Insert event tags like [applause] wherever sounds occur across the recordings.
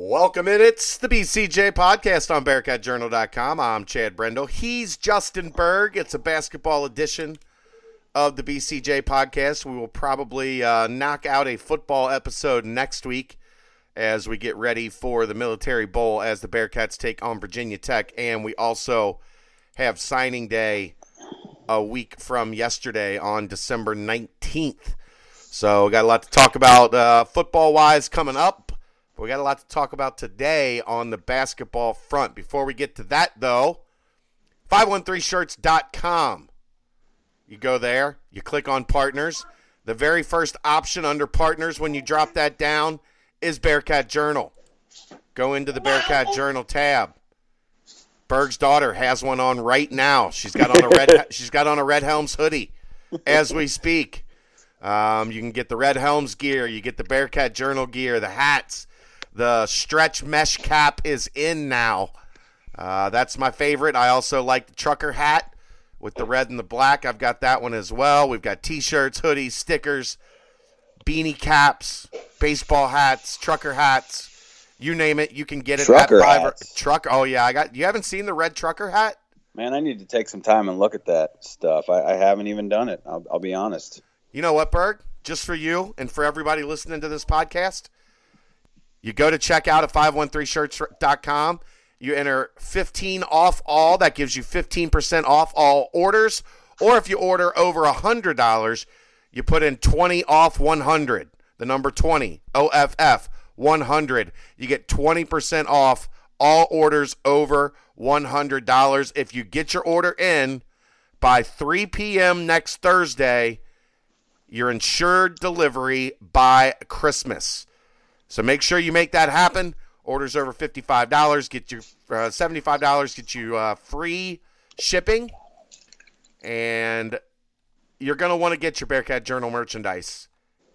Welcome in. It's the BCJ podcast on BearcatJournal.com. I'm Chad Brendel. He's Justin Berg. It's a basketball edition of the BCJ podcast. We will probably uh, knock out a football episode next week as we get ready for the Military Bowl as the Bearcats take on Virginia Tech. And we also have signing day a week from yesterday on December 19th. So got a lot to talk about uh, football wise coming up. But we got a lot to talk about today on the basketball front. Before we get to that, though, 513shirts.com. You go there, you click on partners. The very first option under partners when you drop that down is Bearcat Journal. Go into the Bearcat Journal tab. Berg's daughter has one on right now. She's got on a red [laughs] she's got on a Red Helms hoodie as we speak. Um, you can get the Red Helms gear, you get the Bearcat Journal gear, the hats, the stretch mesh cap is in now. Uh, that's my favorite. I also like the trucker hat with the red and the black. I've got that one as well. We've got t-shirts, hoodies, stickers, beanie caps, baseball hats, trucker hats. You name it, you can get it trucker at hats. truck. Oh yeah, I got. You haven't seen the red trucker hat? Man, I need to take some time and look at that stuff. I, I haven't even done it. I'll, I'll be honest. You know what, Berg? Just for you and for everybody listening to this podcast, you go to checkout at 513shirts.com. You enter 15 off all. That gives you 15% off all orders. Or if you order over $100, you put in 20 off 100. The number 20, OFF 100. You get 20% off all orders over $100. If you get your order in by 3 p.m. next Thursday, you're insured delivery by Christmas. So make sure you make that happen. Orders over fifty-five dollars get you uh, seventy-five dollars get you uh, free shipping, and you're gonna want to get your Bearcat Journal merchandise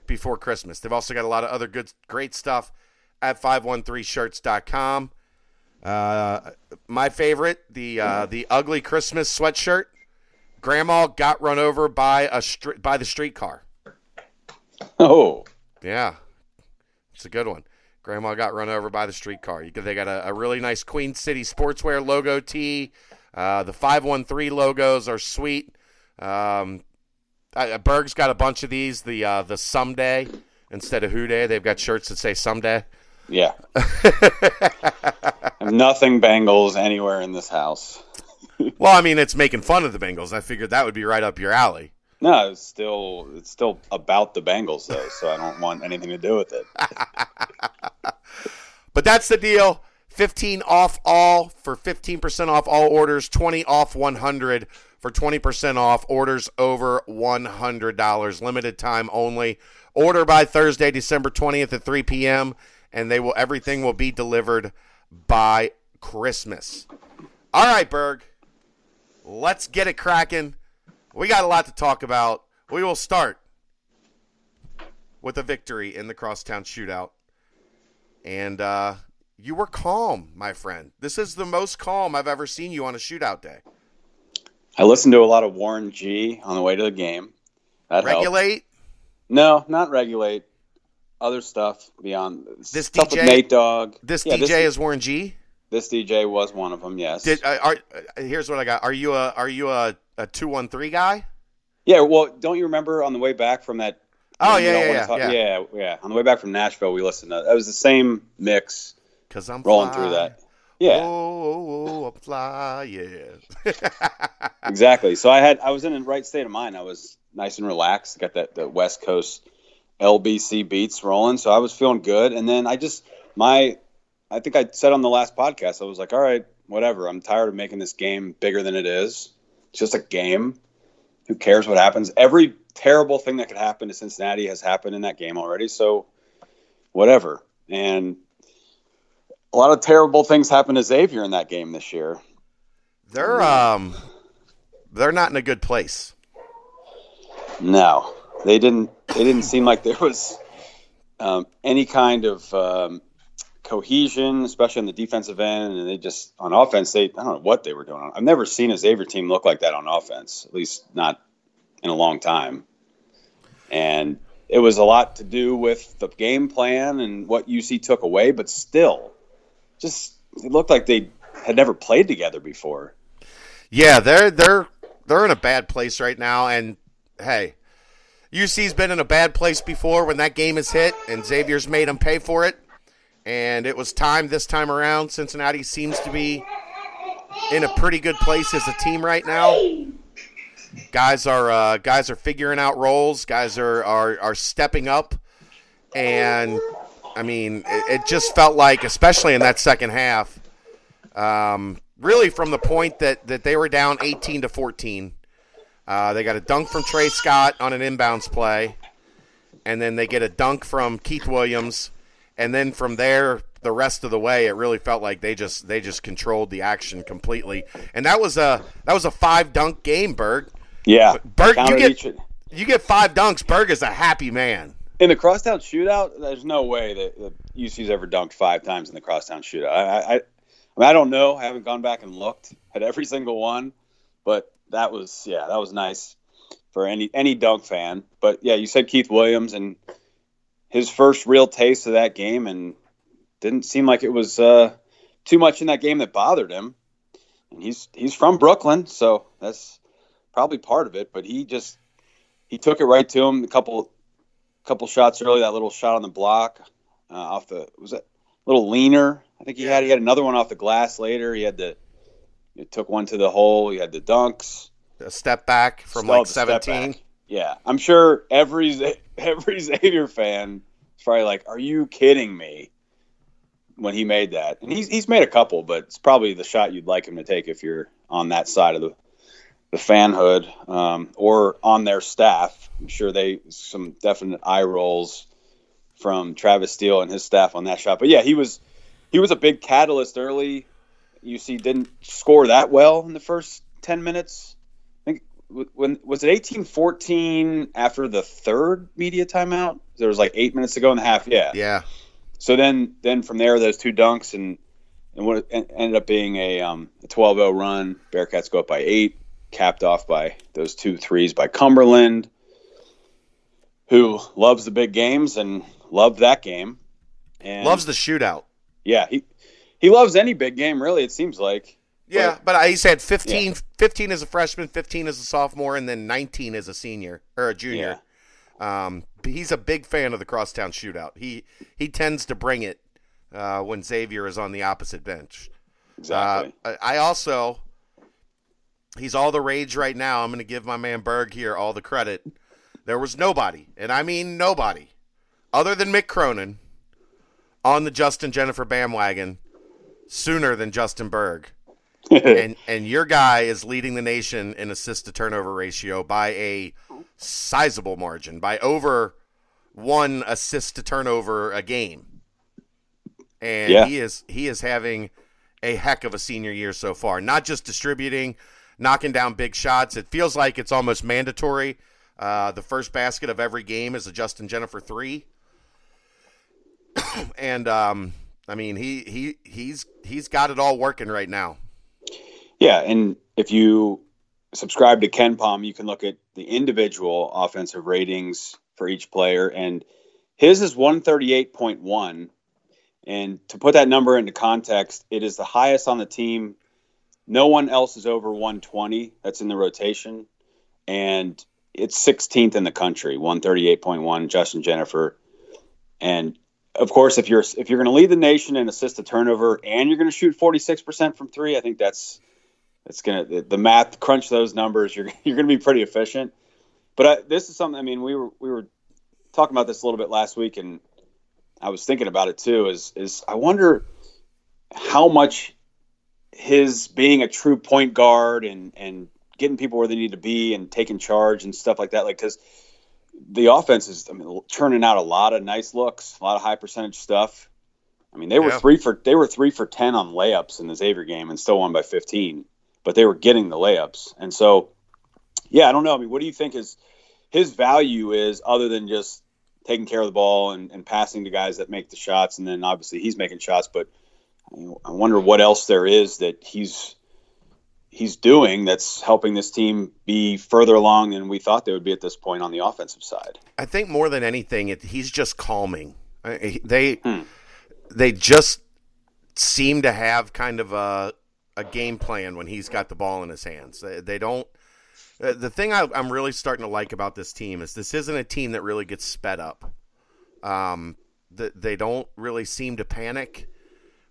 before Christmas. They've also got a lot of other good, great stuff at 513shirts.com. Uh, my favorite, the uh, the ugly Christmas sweatshirt. Grandma got run over by a str- by the streetcar. Oh, Yeah, it's a good one. Grandma got run over by the streetcar. You, they got a, a really nice Queen City Sportswear logo tee. Uh, the 513 logos are sweet. Um, uh, Berg's got a bunch of these. The uh, the someday instead of Who Dey. They've got shirts that say someday. yeah. [laughs] Nothing Bengals anywhere in this house. Well, I mean, it's making fun of the Bengals. I figured that would be right up your alley. No, it's still it's still about the Bengals though, so I don't want anything to do with it. [laughs] But that's the deal. 15 off all for 15% off all orders, 20 off 100 for 20% off orders over $100. Limited time only. Order by Thursday, December 20th at 3 p.m. and they will everything will be delivered by Christmas. All right, Berg. Let's get it cracking. We got a lot to talk about. We will start with a victory in the crosstown shootout and uh, you were calm, my friend. This is the most calm I've ever seen you on a shootout day. I listened to a lot of Warren G on the way to the game. That helped. Regulate. No, not regulate. Other stuff beyond This stuff DJ with Nate Dogg. This Yeah, DJ this, is Warren G. this DJ was one of them. Yes. Did uh, are, uh, here's what I got. Are you a are you a a two one three guy? Yeah, well, don't you remember on the way back from that? Oh yeah yeah yeah, talk- yeah. yeah, yeah. On the way back from Nashville, we listened to that It was the same mix Cause I'm rolling fly. through that. Yeah, Oh, oh, oh, I'm fly, yeah. [laughs] exactly. So I had I was in the right state of mind. I was nice and relaxed. Got that the West Coast LBC beats rolling, so I was feeling good. And then I just my I think I said on the last podcast, I was like, all right, whatever. I'm tired of making this game bigger than it is. It's just a game. Who cares what happens? Every terrible thing that could happen to Cincinnati has happened in that game already. So whatever. And a lot of terrible things happened to Xavier in that game this year. they're um they're not in a good place. No, they didn't. They didn't seem like there was um, any kind of um, cohesion, especially on the defensive end. And they just on offense, they I don't know what they were doing. I've never seen a Xavier team look like that on offense, at least not in a long time. And it was a lot to do with the game plan and what UC took away, but still, just it looked like they had never played together before. Yeah, they're they're they're in a bad place right now, and hey, UC's been in a bad place before when that game is hit, and Xavier's made them pay for it. And it was time this time around. Cincinnati seems to be in a pretty good place as a team right now. Guys are uh, guys are figuring out roles. Guys are are, are stepping up, and I mean, it, it just felt like, especially in that second half, um, really from the point that that they were down 18 to 14. Uh, they got a dunk from Trey Scott on an inbounds play, and then they get a dunk from Keith Williams, and then from there, the rest of the way, it really felt like they just they just controlled the action completely. And that was a that was a five dunk game, Berg. Yeah, Berg, you get you get five dunks. Berg is a happy man. In the crosstown shootout, there's no way that, that UC's ever dunked five times in the crosstown shootout. I, I, I, mean, I don't know. I haven't gone back and looked at every single one, but that was yeah, that was nice for any any dunk fan. But yeah, you said Keith Williams and his first real taste of that game, and didn't seem like it was uh, too much in that game that bothered him. And he's he's from Brooklyn, so that's probably part of it. But he just he took it right to him. A couple couple shots early, that little shot on the block uh, off the was that little leaner. I think he had he had another one off the glass later. He had the it took one to the hole. He had the dunks. A step back from Still like seventeen. Yeah, I'm sure every [laughs] every Xavier fan is probably like, "Are you kidding me?" When he made that, and he's he's made a couple, but it's probably the shot you'd like him to take if you're on that side of the the fanhood um, or on their staff. I'm sure they some definite eye rolls from Travis Steele and his staff on that shot. But yeah, he was he was a big catalyst early. UC didn't score that well in the first ten minutes. When was it eighteen fourteen after the third media timeout? There was like eight minutes to go in the half. Yeah. Yeah. So then then from there those two dunks and and what ended up being a um, a 12-0 run. Bearcats go up by eight capped off by those two threes by Cumberland, who loves the big games and loved that game. And loves the shootout. Yeah, he he loves any big game, really. It seems like. Yeah, but, but he's had 15, yeah. 15 as a freshman, 15 as a sophomore, and then 19 as a senior or a junior. Yeah. Um, he's a big fan of the crosstown shootout. He he tends to bring it uh, when Xavier is on the opposite bench. Exactly. Uh, I also He's all the rage right now. I'm going to give my man Berg here all the credit. There was nobody, and I mean nobody, other than Mick Cronin, on the Justin Jenifer bandwagon sooner than Justin Berg. And and your guy is leading the nation in assist to turnover ratio by a sizable margin, by over one assist to turnover a game. And yeah. he is he is having a heck of a senior year so far. Not just distributing, knocking down big shots. It feels like it's almost mandatory. Uh, the first basket of every game is a Justin Jenifer three, [coughs] and um, I mean he he he's he's got it all working right now. Yeah, and if you subscribe to KenPom, you can look at the individual offensive ratings for each player, and his is one thirty eight point one. And to put that number into context, it is the highest on the team no one else is over 120 that's in the rotation. And it's 16th in the country, 138.1, Justin Jenifer. And of course, if you're if you're going to lead the nation in assist to turnover and you're going to shoot 46% from three, I think that's that's going to the math crunch those numbers. You're [laughs] you're going to be pretty efficient. But I, this is something. I mean, we were we were talking about this a little bit last week, and I was thinking about it too. Is is I wonder how much his being a true point guard and and getting people where they need to be and taking charge and stuff like that. Like because the offense is I mean, turning out a lot of nice looks, a lot of high percentage stuff. I mean, they were yeah. three for they were three for ten on layups in the Xavier game and still won by fifteen, but they were getting the layups. And so, yeah, I don't know. I mean, what do you think is his value is other than just taking care of the ball and, and passing to guys that make the shots, and then obviously he's making shots, but I wonder what else there is that he's he's doing that's helping this team be further along than we thought they would be at this point on the offensive side. I think more than anything, it, he's just calming. They hmm. they just seem to have kind of a a game plan when he's got the ball in his hands. They, don't. Uh, the thing I, am really starting to like about this team is this isn't a team that really gets sped up. Um, the, they don't really seem to panic.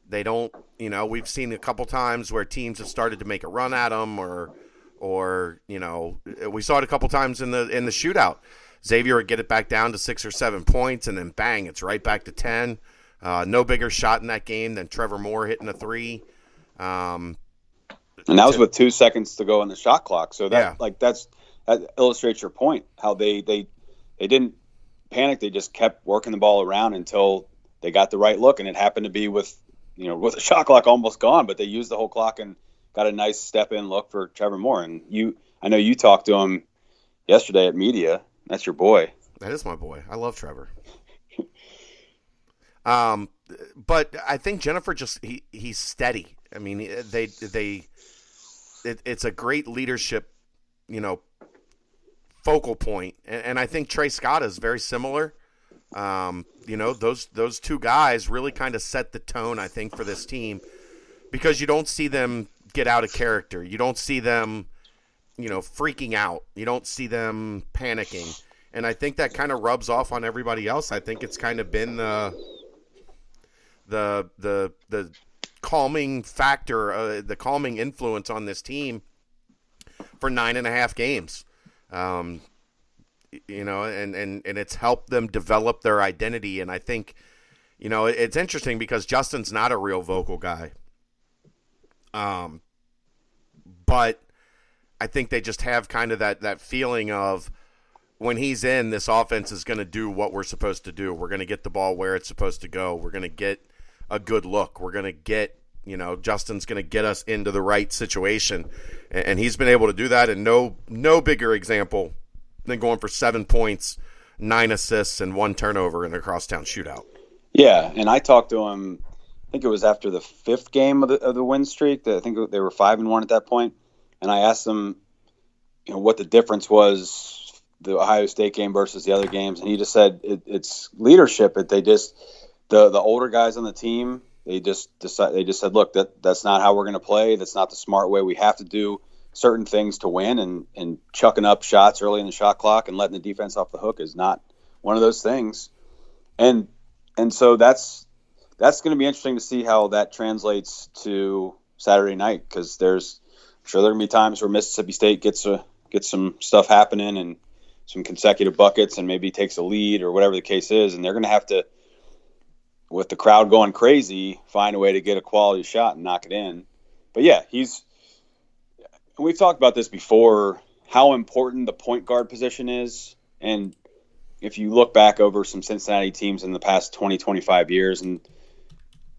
They don't, you know, we've seen a couple times where teams have started to make a run at them, or, or you know, we saw it a couple times in the in the shootout. Xavier would get it back down to six or seven points, and then bang, it's right back to ten. Uh, no bigger shot in that game than Trevor Moore hitting a three. Um, and that was with two seconds to go on the shot clock. So that yeah. like that's that illustrates your point. How they they they didn't panic. They just kept working the ball around until they got the right look, and it happened to be with you know, with the [laughs] shot clock almost gone, but they used the whole clock and got a nice step in look for Trevor Moore. And you, I know you talked to him yesterday at media. That's your boy. That is my boy. I love Trevor. [laughs] um, but I think Jenifer just he he's steady. I mean, they they it, it's a great leadership, you know, focal point, and, and I think Trey Scott is very similar. Um, you know, those those two guys really kind of set the tone, I think, for this team because you don't see them get out of character. You don't see them, you know, freaking out. You don't see them panicking. And I think that kind of rubs off on everybody else. I think it's kind of been the the the the calming factor, uh, the calming influence on this team for nine and a half games. Um, you know, and, and, and it's helped them develop their identity. And I think, you know, it's interesting because Justin's not a real vocal guy. Um, but I think they just have kind of that, that feeling of when he's in, this offense is going to do what we're supposed to do. We're going to get the ball where it's supposed to go. We're going to get a good look. We're going to get, you know, Justin's going to get us into the right situation. And he's been able to do that. And no, no bigger example than going for seven points, nine assists, and one turnover in a crosstown shootout. Yeah, and I talked to him. I think it was after the fifth game of the, of the win streak. I think they were five and one at that point. and I asked him, you know, what the difference was the Ohio State game versus the other games, and he just said it, it's leadership. That they just the the older guys on the team they just decide they just said, look, that that's not how we're going to play. That's not the smart way. We have to do certain things to win, and and chucking up shots early in the shot clock and letting the defense off the hook is not one of those things. And and so that's that's going to be interesting to see how that translates to Saturday night because there's I'm sure there are going to be times where Mississippi State gets a gets some stuff happening and some consecutive buckets and maybe takes a lead or whatever the case is, and they're going to have to with the crowd going crazy, find a way to get a quality shot and knock it in. But yeah, he's we've talked about this before how important the point guard position is and if you look back over some Cincinnati teams in the past 20 25 years and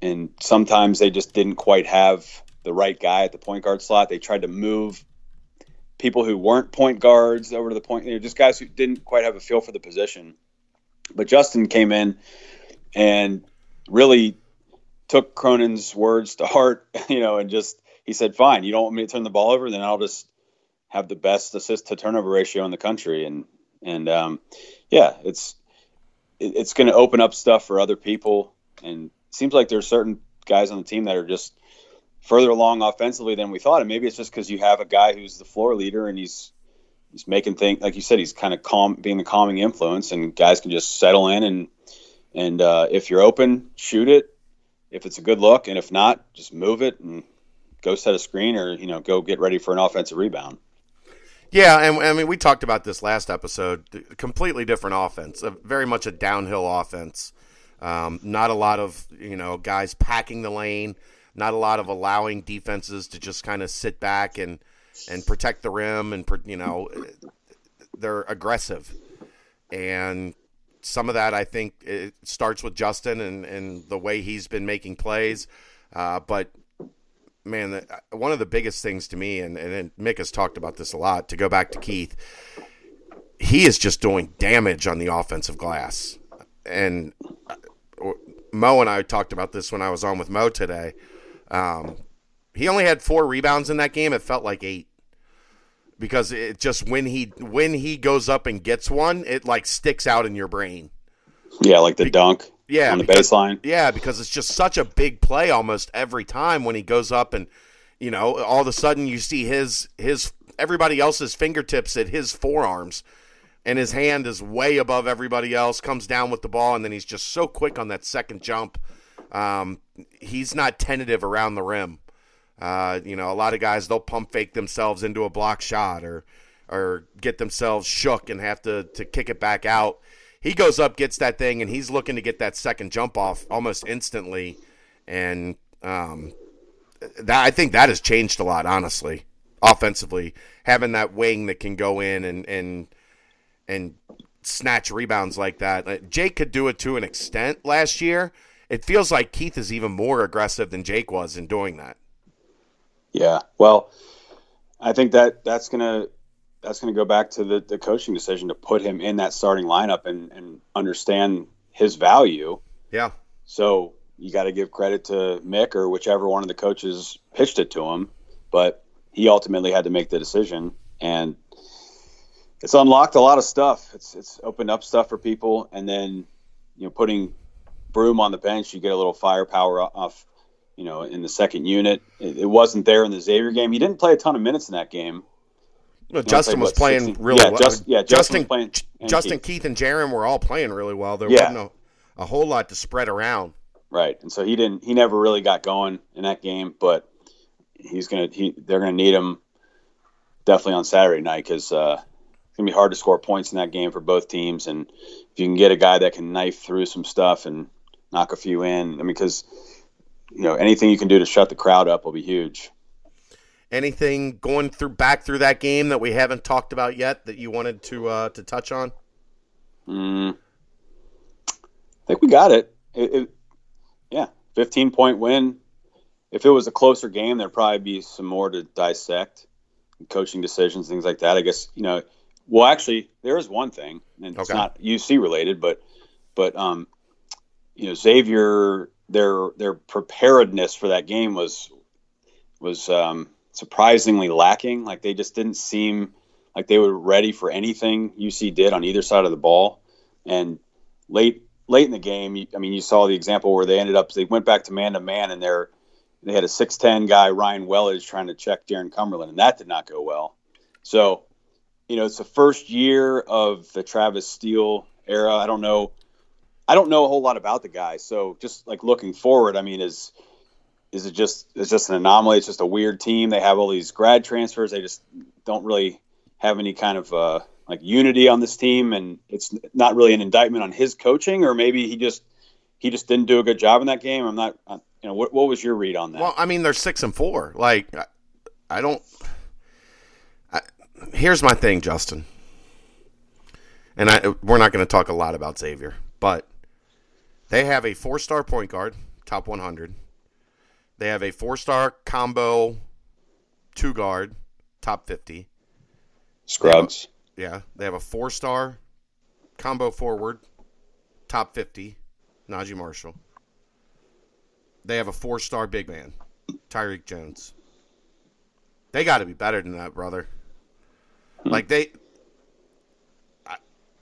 and sometimes they just didn't quite have the right guy at the point guard slot they tried to move people who weren't point guards over to the point you know, just guys who didn't quite have a feel for the position but Justin came in and really took Cronin's words to heart [laughs] you know and just he said, "Fine, you don't want me to turn the ball over, then I'll just have the best assist to turnover ratio in the country." And and um, yeah, it's it, it's going to open up stuff for other people. And seems like there's certain guys on the team that are just further along offensively than we thought. And maybe it's just because you have a guy who's the floor leader and he's he's making things like you said. He's kind of calm, being the calming influence, and guys can just settle in and and uh, if you're open, shoot it. If it's a good look, and if not, just move it and go set a screen or you know go get ready for an offensive rebound. Yeah, and I mean we talked about this last episode. Completely different offense, very much a downhill offense. Um, not a lot of you know guys packing the lane. Not a lot of allowing defenses to just kind of sit back and and protect the rim and you know they're aggressive and some of that I think it starts with Justin and, and the way he's been making plays. Uh, but man, the, uh, one of the biggest things to me, and, and Mick has talked about this a lot, to go back to Keith, he is just doing damage on the offensive glass. And uh, Mo and I talked about this when I was on with Mo today. Um, He only had four rebounds in that game. It felt like eight because it just when he when he goes up and gets one, it like sticks out in your brain. Yeah, like the dunk. Yeah, on the because- baseline. Yeah, because it's just such a big play almost every time when he goes up and you know all of a sudden you see his his everybody else's fingertips at his forearms and his hand is way above everybody else comes down with the ball and then he's just so quick on that second jump um, he's not tentative around the rim uh, you know a lot of guys they'll pump fake themselves into a block shot or or get themselves shook and have to to kick it back out he goes up, gets that thing, and he's looking to get that second jump off almost instantly. And um, that I think that has changed a lot, honestly, offensively. Having that wing that can go in and and and snatch rebounds like that. Uh, Jake could do it to an extent last year. It feels like Keith is even more aggressive than Jake was in doing that. Yeah. Well, I think that that's gonna that's gonna go back to the, the coaching decision to put him in that starting lineup and, and understand his value. Yeah. So you got to give credit to Mick or whichever one of the coaches pitched it to him, but he ultimately had to make the decision, and it's unlocked a lot of stuff. It's it's opened up stuff for people, and then you know putting Broome on the bench, you get a little firepower off. You know, in the second unit, it, it wasn't there in the Xavier game. He didn't play a ton of minutes in that game. Well, Justin was playing 16? really yeah, well. Just, yeah, Justin, Justin, playing. and Justin, Keith. Keith, and Jarron were all playing really well. There Yeah. wasn't a, a whole lot to spread around. Right, and so he didn't. He never really got going in that game, but he's gonna. He they're gonna need him definitely on Saturday night because uh, it's gonna be hard to score points in that game for both teams. And if you can get a guy that can knife through some stuff and knock a few in, I mean, because you know anything you can do to shut the crowd up will be huge. Anything going through back through that game that we haven't talked about yet that you wanted to uh, to touch on? Mm, I think we got it. It, it. Yeah, fifteen point win. If it was a closer game, there'd probably be some more to dissect, coaching decisions, things like that. I guess you know. Well, actually, there is one thing, and it's not UC related, but but um, you know, Xavier, their their preparedness for that game was was um, surprisingly lacking. Like they just didn't seem like they were ready for anything UC did on either side of the ball. And late late in the game, I mean, you saw the example where they ended up they went back to man to man, and they're they had a six ten guy Ryan Welage trying to check Jarron Cumberland, and that did not go well. So, you know, it's the first year of the Travis Steele era. I don't know. I don't know a whole lot about the guy, so just like looking forward, I mean, is is it just it's just an anomaly? It's just a weird team. They have all these grad transfers. They just don't really have any kind of uh, like unity on this team, and it's not really an indictment on his coaching, or maybe he just he just didn't do a good job in that game. I'm not, you know, what, what was your read on that? Well, I mean, they're six and four. Like, I, I don't. Here's my thing, Justin. And I we're not going to talk a lot about Xavier, but they have a four-star point guard, top 100. They have a four-star combo two guard, top 50. Scruggs. Yeah, they have a four-star combo forward, top 50, Naji Marshall. They have a four-star big man, Tyrique Jones. They got to be better than that, brother. Hmm. Like they, I,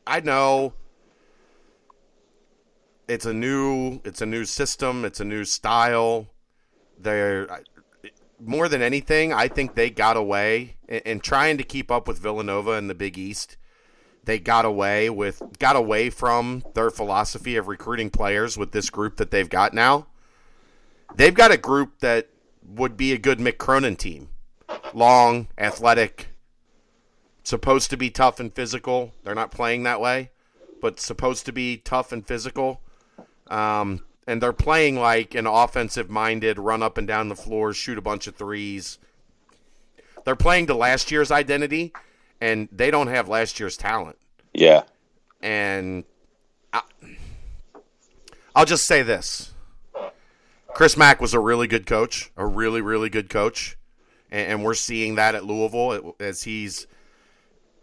I know it's a new, it's a new system, it's a new style. They're more than anything, I think they got away in, in trying to keep up with Villanova in the Big East. They got away with got away from their philosophy of recruiting players with this group that they've got now. They've got a group that would be a good Mick Cronin team. Long, athletic, supposed to be tough and physical. They're not playing that way, but supposed to be tough and physical. Um, and they're playing like an offensive minded, run up and down the floor, shoot a bunch of threes. They're playing to last year's identity, and they don't have last year's talent. Yeah. And I, I'll just say this Chris Mack was a really good coach, a really, really good coach. And, and we're seeing that at Louisville as he's,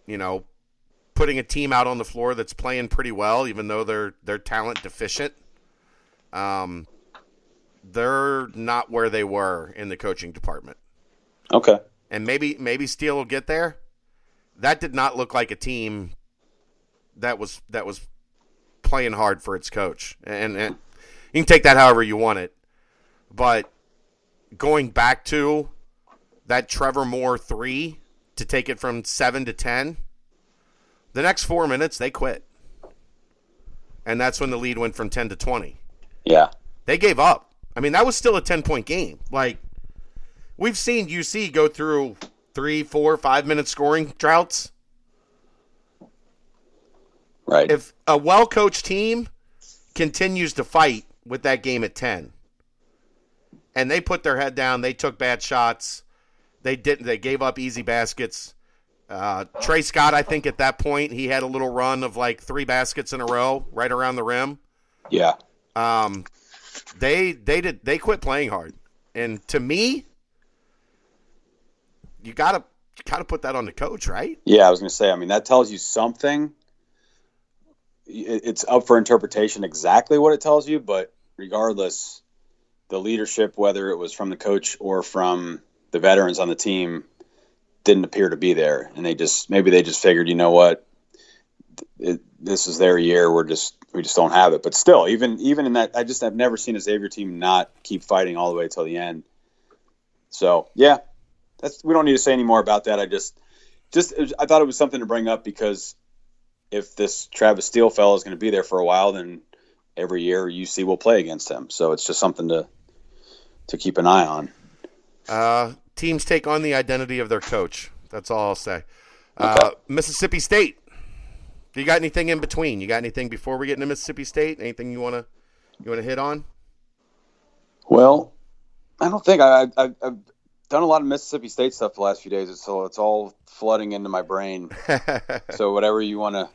you know, putting a team out on the floor that's playing pretty well, even though they're they're talent deficient. Um, they're not where they were in the coaching department. Okay. And maybe maybe Steele will get there. That did not look like a team that was that was playing hard for its coach. And, and you can take that however you want it. But going back to that Trevor Moore 3 to take it from 7 to 10, the next 4 minutes they quit. And that's when the lead went from 10 to 20. Yeah. They gave up. I mean, that was still a 10 point game. Like, we've seen UC go through three, four, five minute scoring droughts. Right. If a well coached team continues to fight with that game at 10, and they put their head down, they took bad shots, they didn't, they gave up easy baskets. Uh, Trey Scott, I think at that point, he had a little run of like three baskets in a row right around the rim. yeah. Um, they they did they quit playing hard, and to me, you gotta you gotta put that on the coach, right? Yeah, I was to say. I mean, that tells you something. It's up for interpretation exactly what it tells you, but regardless, the leadership, whether it was from the coach or from the veterans on the team, didn't appear to be there, and they just maybe they just figured, you know what, it, this is their year. We're just we just don't have it. But still, even even in that, I just have never seen a Xavier team not keep fighting all the way till the end. So yeah, that's we don't need to say any more about that. I just just I thought it was something to bring up because if this Travis Steele fellow is going to be there for a while, then every year UC will play against him. So it's just something to to keep an eye on. Uh, teams take on the identity of their coach. That's all I'll say. Uh, Mississippi State. You got anything in between? You got anything before we get into Mississippi State? Anything you wanna you wanna hit on? Well, I don't think I, I I've done a lot of Mississippi State stuff the last few days, so it's all flooding into my brain. [laughs] so whatever you want to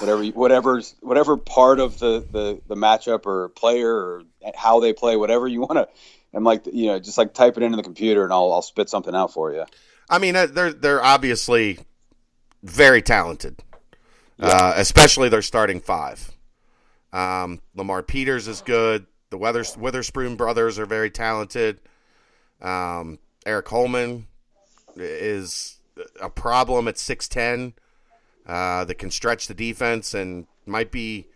whatever whatever's whatever part of the, the the matchup or player or how they play whatever you want to i'm like you know just like type it into the computer and i'll, I'll spit something out for you I mean, uh, they're they're obviously very talented, uh, especially their starting five. Um, Lamar Peters is good. The Weatherspoon brothers are very talented. Um, Aric Holman is a problem at six ten. Uh, that can stretch the defense and might be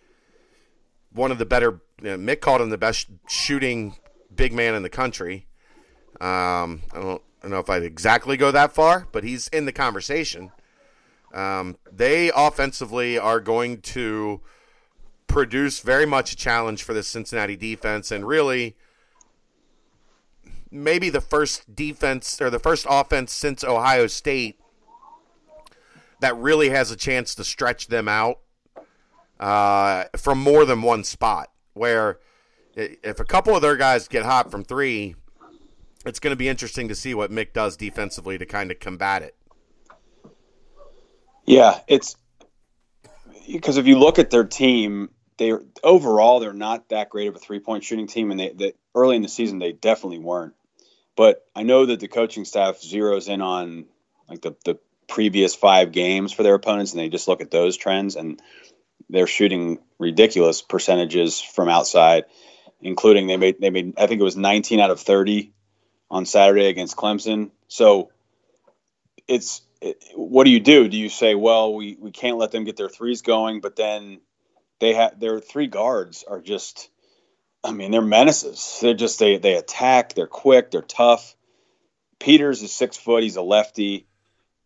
one of the better. You know, Mick called him the best shooting big man in the country. Um, I don't, I don't know if I'd exactly go that far, but he's in the conversation. Um, they offensively are going to produce very much a challenge for the Cincinnati defense, and really maybe the first defense or the first offense since Ohio State that really has a chance to stretch them out uh, from more than one spot. Where if a couple of their guys get hot from three, it's going to be interesting to see what Mick does defensively to kind of combat it. Yeah it's because if you look at their team they overall they're not that great of a three point shooting team and they, early in the season they definitely weren't. But i know that the coaching staff zeroes in on like the, the previous five games for their opponents and they just look at those trends and they're shooting ridiculous percentages from outside including they made they made i think it was 19 out of 30 on saturday against clemson. So it's it, what do you do? Do you say well we, we can't let them get their threes going but then they have their three guards are just i mean they're menaces. They're just they they attack they're quick they're tough. Peters is six foot he's a lefty.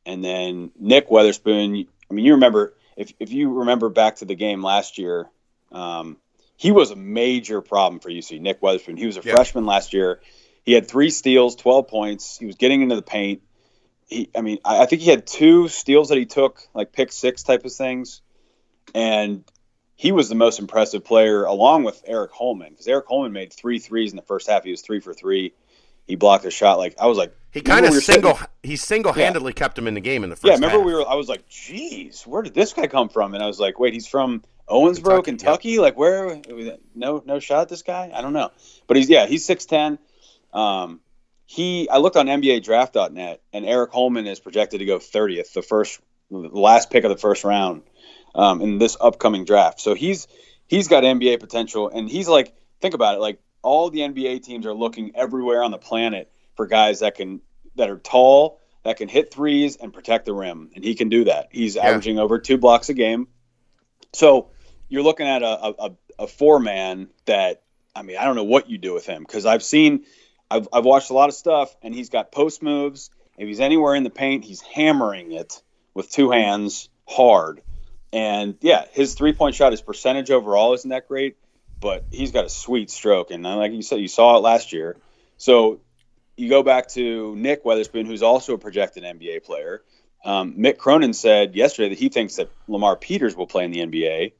And then nick weatherspoon i mean you remember if, if you remember back to the game last year um, he was a major problem for uc nick weatherspoon. He was a Yeah. freshman last year. He had three steals 12 points. He was getting into the paint he, I mean, I, I think he had two steals that he took, like pick six type of things, and he was the most impressive player along with Aric Holman because Aric Holman made three threes in the first half. He was three for three. He blocked a shot. Like I was like, He kind of we single sitting- he single handedly kept him in the game in the first. yeah, remember half. we were. I was like, geez, where did this guy come from? And I was like, wait, he's from Owensboro, Kentucky, Kentucky. Like where? No, no shot. This guy. I don't know, but he's yeah, he's six ten. Um, he I looked on NBA Draft.net and Aric Holman is projected to go 30th, the first, the last pick of the first round um, in this upcoming draft. So he's he's got NBA potential, and he's like, think about it, like all the NBA teams are looking everywhere on the planet for guys that can that are tall, that can hit threes and protect the rim, and he can do that. He's Yeah. averaging over two blocks a game. So you're looking at a a, a, a four man that I mean I don't know what you do with him because I've seen I've I've watched a lot of stuff and he's got post moves. If he's anywhere in the paint, he's hammering it with two hands hard. And yeah, his three point shot, his percentage overall isn't that great, but he's got a sweet stroke. And uh, like you said, you saw it last year. So you go back to Nick Weatherspoon, who's also a projected NBA player. Um, Mick Cronin said yesterday that he thinks that Lamar Peters will play in the NBA.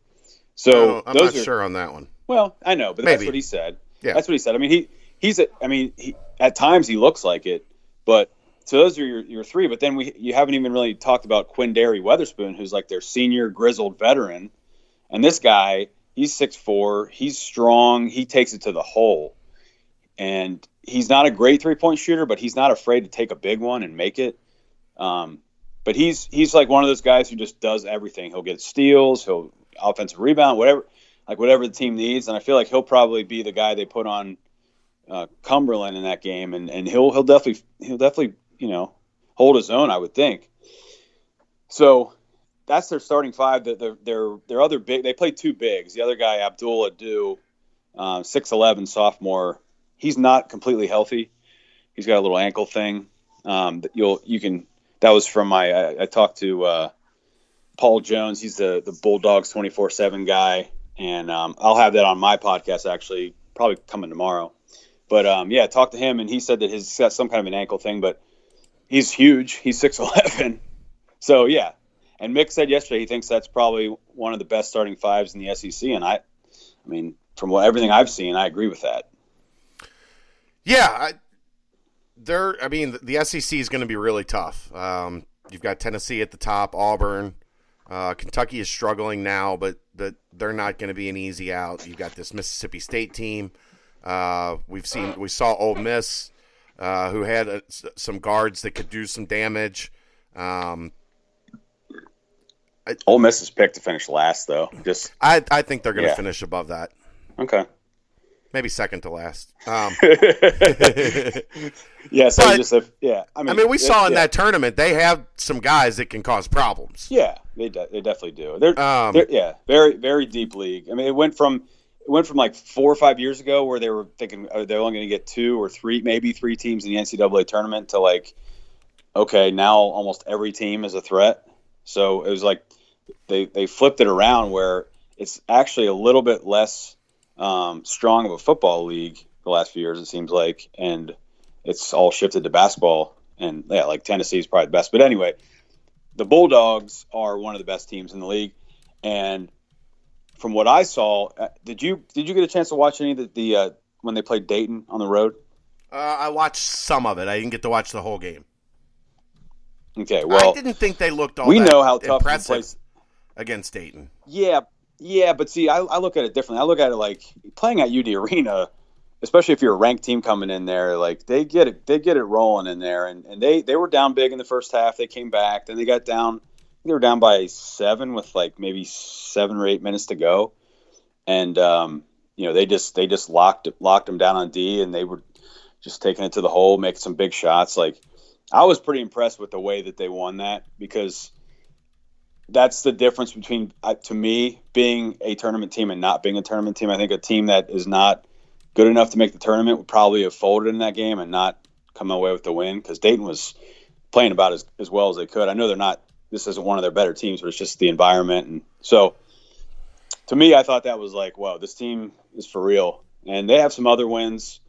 So Oh, I'm not are sure on that one. well, I know, but that's what he said. Yeah. That's what he said. I mean, he he's a, I mean, he at times he looks like it, but so those are your, your three. But then we you haven't even really talked about Quinndary Weatherspoon, who's like their senior grizzled veteran, and this guy he's six four, he's strong, he takes it to the hole, and he's not a great three point shooter, but he's not afraid to take a big one and make it. Um, but he's he's like one of those guys who just does everything. He'll get steals, he'll offensive rebound, whatever like whatever the team needs. And I feel like he'll probably be the guy they put on uh, Cumberland in that game, and, and he'll he'll definitely he'll definitely you know hold his own. I would think. So that's their starting five. Their their their, other big they play two bigs. The other guy Abdul Ado, uh, six eleven sophomore. He's not completely healthy. He's got a little ankle thing. Um, that you'll you can. That was from my. I, I talked to uh, Paul Jones. He's the the Bulldogs twenty four seven guy, and um, I'll have that on my podcast actually, probably coming tomorrow. But um, yeah, talked to him, and he said that he's got some kind of an ankle thing, but he's huge. He's [laughs] six eleven. So yeah, and Mick said yesterday he thinks that's probably one of the best starting fives in the SEC, and I, I mean, from what everything I've seen, I agree with that. Yeah, I, they're. I mean, the SEC is going to be really tough. Um, you've got Tennessee at the top, Auburn, uh, Kentucky is struggling now, but but they're not going to be an easy out. You've got this Mississippi State team. Uh, we've seen we saw Ole Miss, uh, who had uh, some guards that could do some damage. Um, Ole Miss is picked to finish last, though. Just I I think they're going to Yeah. finish above that, okay. maybe second to last. Um, [laughs] yeah, so But- just if yeah, I mean, I mean, we it- saw in yeah. that tournament they have some guys that can cause problems. Yeah, they de- they definitely do. They're, Um, they're yeah, very very deep league. I mean, it went from it went from like four or five years ago where they were thinking oh, they're only going to get two or three, maybe three teams in the NCAA tournament to like, okay, now almost every team is a threat. So it was like they they flipped it around where it's actually a little bit less um, strong of a football league the last few years. It seems like, and it's all shifted to basketball. And yeah, like Tennessee is probably the best. But anyway, the Bulldogs are one of the best teams in the league, and from what I saw, uh, did you did you get a chance to watch any of the, the uh, when they played Dayton on the road? Uh, I watched some of it. I didn't get to watch the whole game. Okay, well, I didn't think they looked all we that know how tough impressive place. against Dayton. Yeah, yeah, but see, I, I look at it differently. I look at it like playing at UD Arena, especially if you're a ranked team coming in there. Like they get it, they get it rolling in there, and, and they they were down big in the first half. They came back, then they got down. They were down by seven with like maybe seven or eight minutes to go, and um, you know they just they just locked locked them down on D, and they were just taking it to the hole, making some big shots. Like I was pretty impressed with the way that they won that because that's the difference between uh, to me being a tournament team and not being a tournament team. I think a team that is not good enough to make the tournament would probably have folded in that game and not come away with the win because Dayton was playing about as, as well as they could. I know they're not. This isn't one of their better teams, but it's just the environment and so. To me, I thought that was like, wow, this team is for real, and they have some other wins,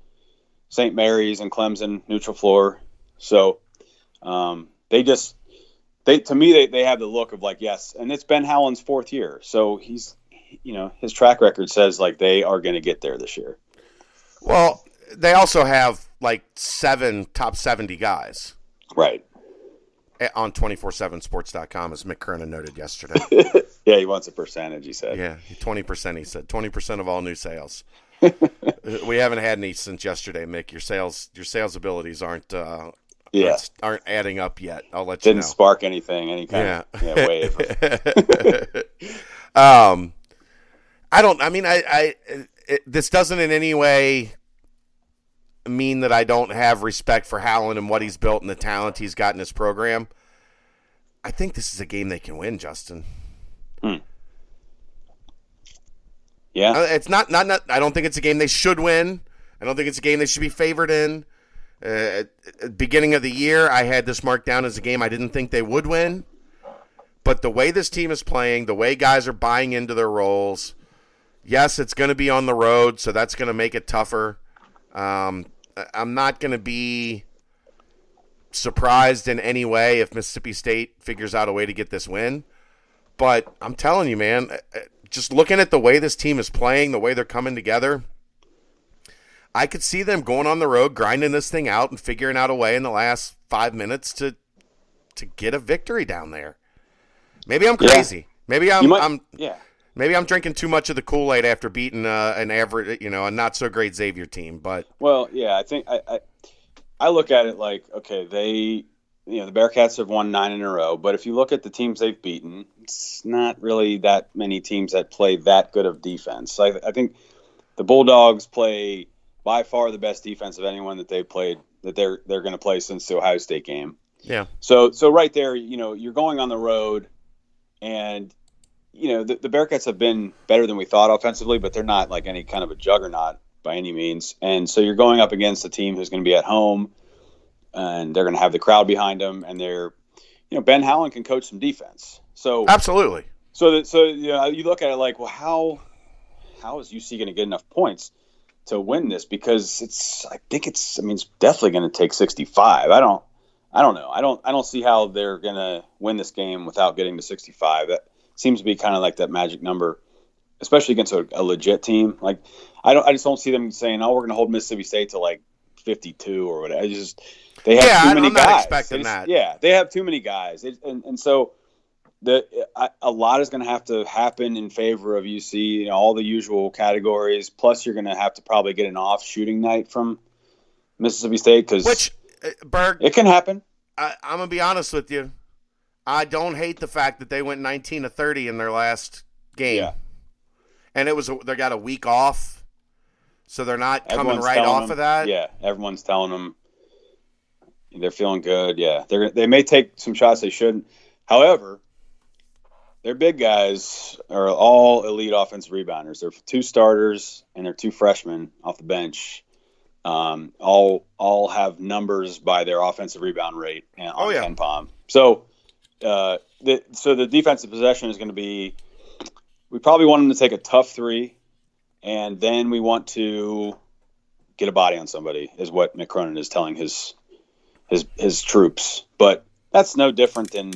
St. Mary's and Clemson, neutral floor. So um, they just they to me they, they have the look of like yes and it's ben howland's fourth year so he's you know his track record says like they are going to get there this year Well, they also have like seven top 70 guys right on 247sports.com, as Mick Cronin noted yesterday. [laughs] yeah he wants a percentage he said yeah, 20%, he said. 20% of all new sales. [laughs] we haven't had any since yesterday, Mick. Your sales your sales abilities aren't uh, yeah aren't, aren't adding up yet. I'll let you didn't spark anything any kind Yeah. of yeah, wave [laughs] um, I don't. I mean, I, I it, this doesn't in any way mean that I don't have respect for Howland and what he's built and the talent he's got in his program. I think this is a game they can win, Justin. Hmm. Yeah, Uh, it's not, not not. I don't think it's a game they should win. I don't think it's a game they should be favored in. Uh, at, at beginning of the year, I had this marked down as a game I didn't think they would win. But the way this team is playing, the way guys are buying into their roles, yes, it's going to be on the road, so that's going to make it tougher. Um, I- I'm not going to be surprised in any way if Mississippi State figures out a way to get this win. But I'm telling you, man, just looking at the way this team is playing, the way they're coming together, I could see them going on the road, grinding this thing out, and figuring out a way in the last five minutes to to get a victory down there. Maybe I'm Yeah. crazy. Maybe I'm, might. I'm yeah, maybe I'm drinking too much of the Kool Aid after beating uh, an average, you know, a not so great Xavier team. But Well, yeah, I think I, I I look at it like okay, they you know the Bearcats have won nine in a row, but if you look at the teams they've beaten, it's not really that many teams that play that good of defense. I, I think the Bulldogs play by far the best defense of anyone that they've played that they're they're going to play since the Ohio State game. yeah, So so right there, you know, you're going on the road, and you know the, the Bearcats have been better than we thought offensively, but they're not like any kind of a juggernaut by any means. And so you're going up against a team who's going to be at home, and they're going to have the crowd behind them, and they're, you know, Ben Howland can coach some defense. So absolutely. so that so you know you look at it like, well, how how is UC going to get enough points to win this? Because it's I think it's I mean it's definitely going to take 65. I don't I don't know. I don't I don't see how they're going to win this game without getting to 65. That seems to be kind of like that magic number, especially against a, a legit team. Like I don't I just don't see them saying, "Oh, we're going to hold Mississippi State to like 52 or whatever." I just they have Yeah, too many I'm not guys. expecting just- that. Yeah, they have too many guys, it, and and so the I, a lot is going to have to happen in favor of UC. You know, all the usual categories. Plus, you're going to have to probably get an off shooting night from Mississippi State because Which uh, Berg, it can happen. I, I'm gonna be honest with you. I don't hate the fact that they went 19 to 30 in their last game, Yeah. and it was they got a week off, so they're not coming Everyone's right off them- of that. Yeah, everyone's telling them they're feeling good. Yeah, they're they may take some shots they shouldn't. However, their big guys are all elite offensive rebounders. They're two starters and they're two freshmen off the bench. Um, all all have numbers by their offensive rebound rate and on Oh, yeah. KenPom. So, uh, the so the defensive possession is going to be. We probably want them to take a tough three, and then we want to get a body on somebody. Is what Mick Cronin is telling his his his troops. But that's no different than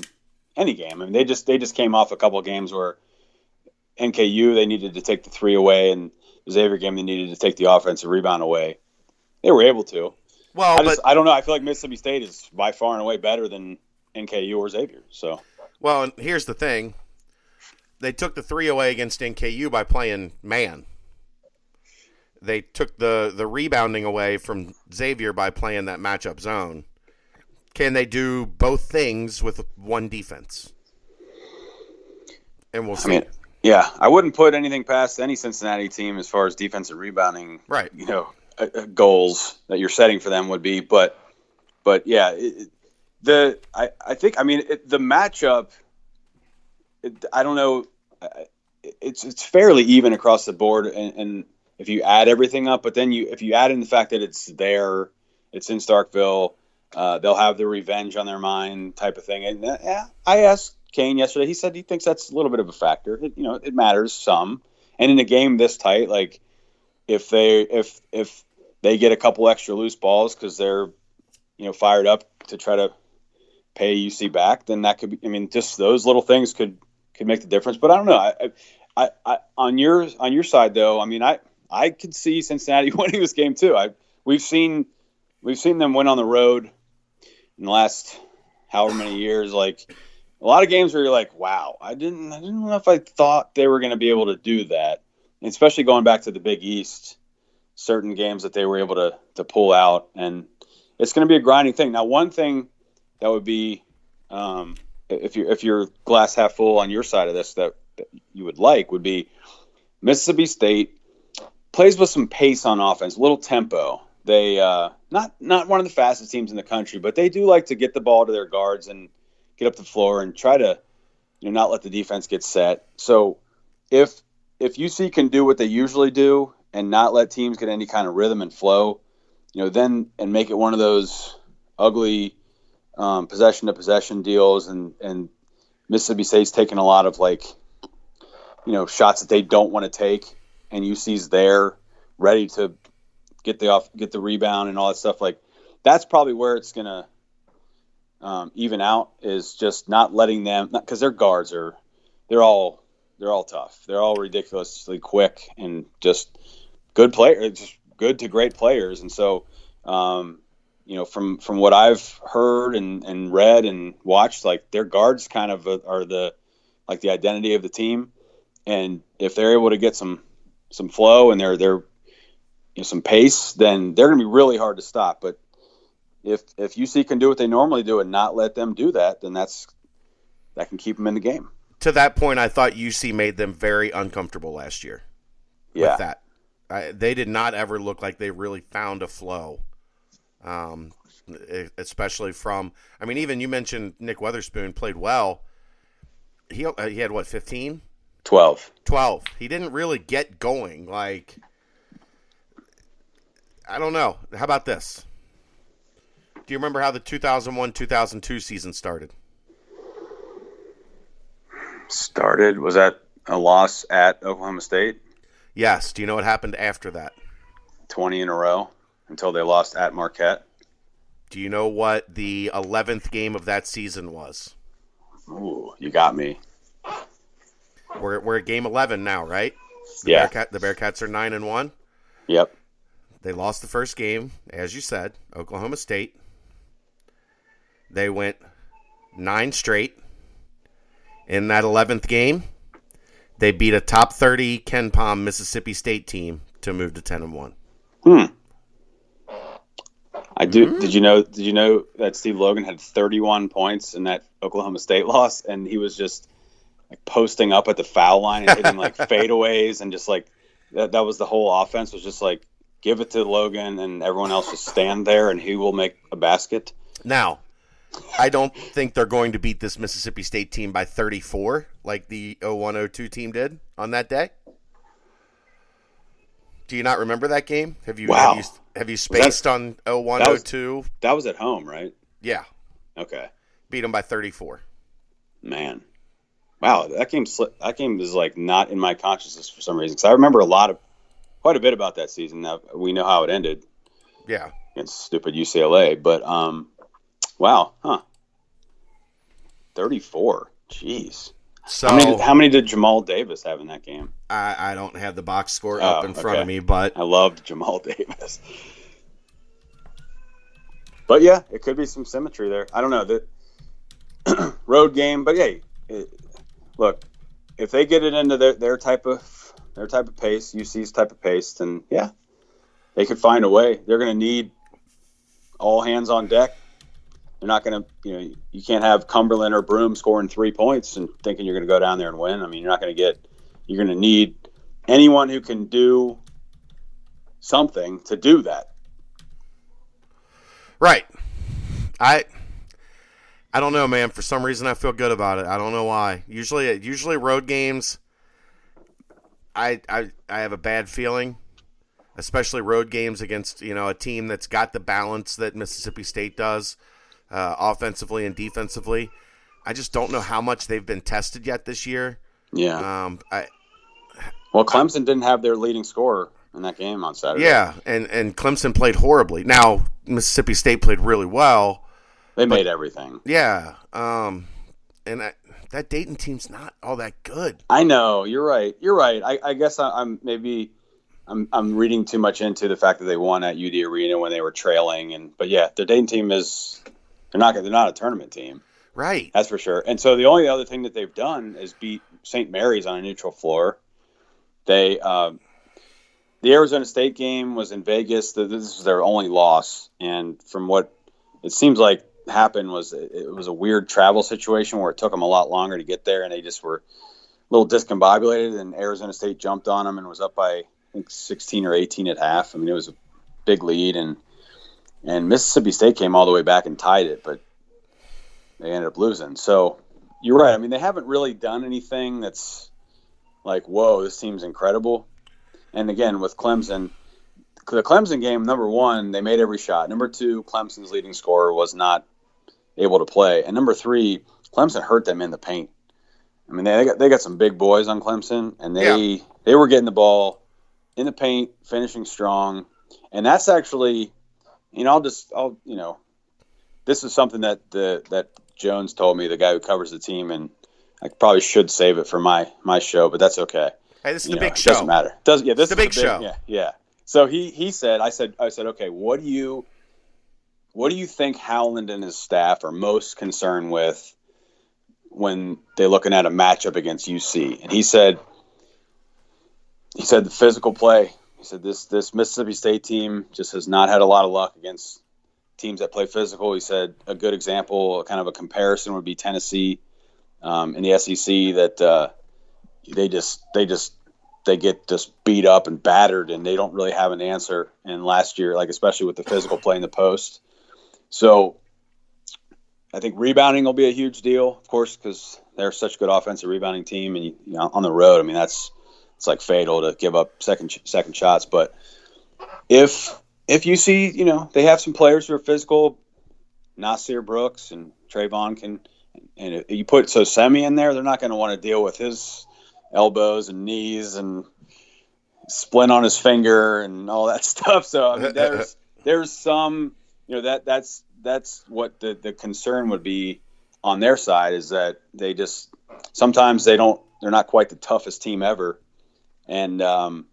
any game. I mean, they just they just came off a couple of games where NKU they needed to take the three away, and the Xavier game they needed to take the offensive rebound away. They were able to. Well, I but just I don't know. I feel like Mississippi State is by far and away better than NKU or Xavier. So well, and here's the thing: they took the three away against NKU by playing man. They took the the rebounding away from Xavier by playing that matchup zone. Can they do both things with one defense? And we'll see. I mean, yeah, I wouldn't put anything past any Cincinnati team as far as defensive rebounding right. you know uh, uh, goals that you're setting for them would be but but yeah it, it- the I, I think I mean it, the matchup it, I don't know it's it's fairly even across the board and, and if you add everything up but then you if you add in the fact that it's there it's in Starkville uh, they'll have the revenge on their mind type of thing. And uh, yeah I asked Kane yesterday he said he thinks that's a little bit of a factor. It, you know it matters some. And in a game this tight like if they if if they get a couple extra loose balls because they're you know fired up to try to pay UC back, then that could be. I mean, just those little things could could make the difference. But I don't know. I, I, I on your on your side though, I mean, I I could see Cincinnati [laughs] winning this game too. I we've seen we've seen them win on the road in the last however many years. Like a lot of games where you're like, wow, I didn't I didn't know if I thought they were going to be able to do that and especially going back to the Big East, certain games that they were able to to pull out, and it's going to be a grinding thing. Now, one thing that would be um, if you if you're glass half full on your side of this that, that you would like would be Mississippi State plays with some pace on offense, little tempo. they uh, not not one of the fastest teams in the country, but they do like to get the ball to their guards and get up the floor and try to you know not let the defense get set. So if if UC can do what they usually do and not let teams get any kind of rhythm and flow, you know, then and make it one of those ugly um, possession to possession deals and and Mississippi State's taking a lot of like you know shots that they don't want to take and UC's there ready to get the off get the rebound and all that stuff like that's probably where it's gonna um, even out is just not letting them because their guards are they're all they're all tough. They're all ridiculously quick and just good players just good to great players. And so um, you know, from from what I've heard and, and read and watched, like their guards kind of uh, are the like the identity of the team, and if they're able to get some some flow and they're they're you know, some pace, then they're going to be really hard to stop. But if if UC can do what they normally do and not let them do that, then that's that can keep them in the game. To that point, I thought UC made them very uncomfortable last year. Yeah, with that I, they did not ever look like they really found a flow um, especially from. I mean, even you mentioned Nick Weatherspoon played well. He uh, he had what 15? 12. 12. He didn't really get going. Like, I don't know. How about this? Do you remember how the 2001 2002 season started? Started? Was that a loss at Oklahoma State? Yes. Do you know what happened after that? 20 in a row until they lost at Marquette. Do you know what the 11th game of that season was? Ooh, you got me. We're, we're at game 11 now, right? The yeah. Bearcat, the Bearcats are 9 and 1. Yep. They lost the first game, as you said, Oklahoma State. They went nine straight. In that 11th game, they beat a top 30 KenPom Mississippi State team to move to 10 and 1. Hmm. I do. Mm-hmm. Did you know? Did you know that Steve Logan had 31 points in that Oklahoma State [laughs] loss, and he was just like posting up at the foul line and hitting like [laughs] fadeaways, and just like that. That was the whole offense. Was just like give it to Logan, and everyone else just stand there, and he will make a basket. Now, I don't think they're going to beat this Mississippi State team by 34 like the 0102 team did on that day. Do you not remember that game? Have you wow. have you, have you spaced that, on 0102? That, that was at home, right? Yeah. Okay. Beat them by 34. Man. Wow, that game that game is like not in my consciousness for some reason cuz I remember a lot of quite a bit about that season. Now we know how it ended. Yeah. Against stupid UCLA, but um wow, huh. 34. Jeez. So how many, how many, did Jamal Davis have in that game? I, I don't have the box score up oh, in front of me, but I loved Jamal [laughs] Davis. But yeah, it could be some symmetry there. I don't know that [clears throat] road game, but hey, it, look, if they get it into their, their type of their type of pace, UC's type of pace, then yeah, they could find a way. They're going to need all hands on deck they're not going to, you know, you can't have Cumberland or Broome scoring three points and thinking you're going to go down there and win. I mean, you're not going to get, you're going to need anyone who can do something to do that. Right. I, I don't know, man. For some reason, I feel good about it. I don't know why. Usually, usually road games, I, I, I have a bad feeling, especially road games against you know a team that's got the balance that Mississippi State does uh, offensively and defensively. I just don't know how much they've been tested yet this year. Yeah. Um, I, well, Clemson didn't have their leading scorer in that game on Saturday. Yeah, and and Clemson played horribly. Now Mississippi State played really well. They but, made everything. Yeah. Um, and I, that Dayton team's not all that good. I know. You're right. You're right. I, I guess I, I'm maybe. I'm, I'm reading too much into the fact that they won at UD Arena when they were trailing, and but yeah, their Dayton team is they're not. They're not a tournament team. Right. That's for sure. And so the only other thing that they've done is beat St. Mary's on a neutral floor. They um, the Arizona State game was in Vegas. This was their only loss, and from what it seems like happened was it was a weird travel situation where it took them a lot longer to get there, and they just were a little discombobulated. And Arizona State jumped on them and was up by I think 16 or 18 at half. I mean, it was a big lead, and and Mississippi State came all the way back and tied it, but they ended up losing. So you're right. I mean, they haven't really done anything that's like, whoa, this team's incredible. And again, with Clemson, the Clemson game, number one, they made every shot. Number two, Clemson's leading scorer was not able to play. And number three, Clemson hurt them in the paint. I mean, they got they got some big boys on Clemson, and they yeah. they were getting the ball in the paint, finishing strong, and that's actually, you know, I'll just I'll you know, this is something that the that Jones told me, the guy who covers the team, and I probably should save it for my my show, but that's okay. Hey, this is you the know, big show. Doesn't matter. Does yeah, this it's the big, big show. Yeah, yeah. So he he said, I said, I said, okay, what do you what do you think Howland and his staff are most concerned with when they're looking at a matchup against UC? And he said, he said the physical play. He said this this Mississippi State team just has not had a lot of luck against teams that play physical. He said a good example, kind of a comparison, would be Tennessee um, in the SEC. That uh, they just they just they get just beat up and battered, and they don't really have an answer. And last year, like especially with the physical play in the post, so I think rebounding will be a huge deal, of course, because they're such a good offensive rebounding team, and you, know, on the road, I mean that's it's like fatal to give up second second shots. But if if you see, you know, they have some players who are physical, Nysier Brooks and Trevon can, and you put Nsoseme in there, they're not going to want to deal with his elbows and knees and splint on his finger and all that [laughs] stuff. So I mean, there's there's some, you know, that that's that's what the the concern would be on their side is that they just sometimes they don't they're not quite the toughest team ever, and um,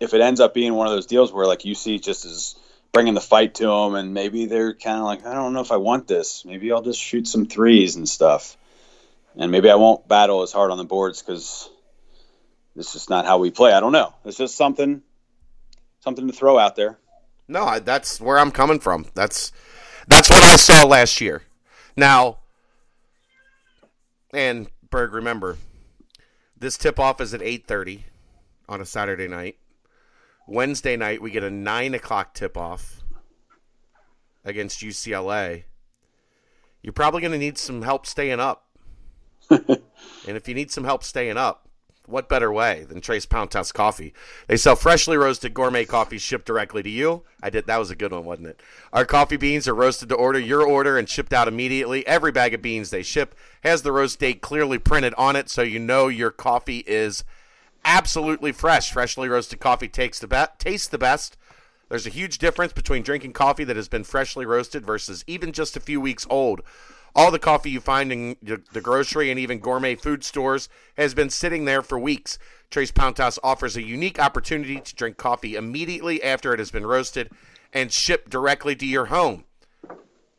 if it ends up being one of those deals where like UC just is bringing the fight to them, and maybe they're kind of like, I don't know if I want this. Maybe I'll just shoot some threes and stuff, and maybe I won't battle as hard on the boards because this is not how we play. I don't know. It's just something, something to throw out there. No, that's where I'm coming from. That's that's what I saw last year. Now, and Berg, remember, this tip off is at 8:30 on a Saturday night. Wednesday night, we get a 9 o'clock tip off against UCLA. You're probably going to need some help staying up. [laughs] and if you need some help staying up, what better way than Tres Pontas Coffee? They sell freshly roasted gourmet coffee shipped directly to you. I did that was a good one, wasn't it? Our coffee beans are roasted to order, your order, and shipped out immediately. Every bag of beans they ship has the roast date clearly printed on it, so you know your coffee is absolutely fresh. Freshly roasted coffee takes the be- tastes the best. There's a huge difference between drinking coffee that has been freshly roasted versus even just a few weeks old. All the coffee you find in the grocery and even gourmet food stores has been sitting there for weeks. Tres Pontas offers a unique opportunity to drink coffee immediately after it has been roasted and shipped directly to your home.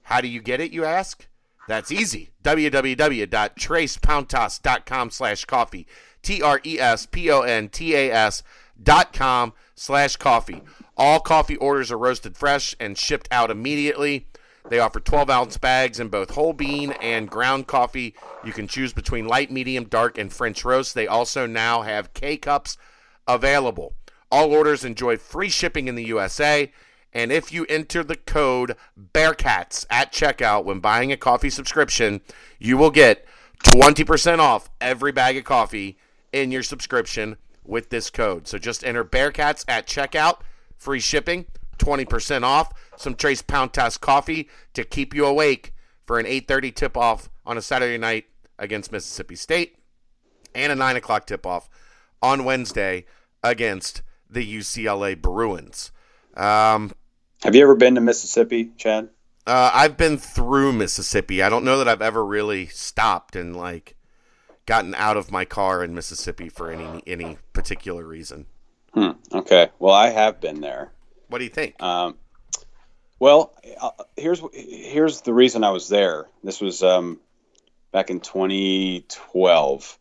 How do you get it, you ask? That's easy. www.trespontas.com slash coffee. T R E S P O N T A S dot com slash coffee. All coffee orders are roasted fresh and shipped out immediately. They offer 12 ounce bags in both whole bean and ground coffee. You can choose between light, medium, dark, and French roast. They also now have K cups available. All orders enjoy free shipping in the USA. And if you enter the code Bearcats at checkout when buying a coffee subscription, you will get 20% off every bag of coffee in your subscription with this code. So just enter Bearcats at checkout, free shipping, 20% off, some Tres Pontas coffee to keep you awake for an 8.30 tip-off on a Saturday night against Mississippi State and a 9 o'clock tip-off on Wednesday against the UCLA Bruins. Um, Have you ever been to Mississippi, Chad? Uh, I've been through Mississippi. I don't know that I've ever really stopped and like gotten out of my car in Mississippi for any any particular reason. Hmm. Okay. Well, I have been there. What do you think? Um, well, uh, here's here's the reason I was there. This was um, back in 2012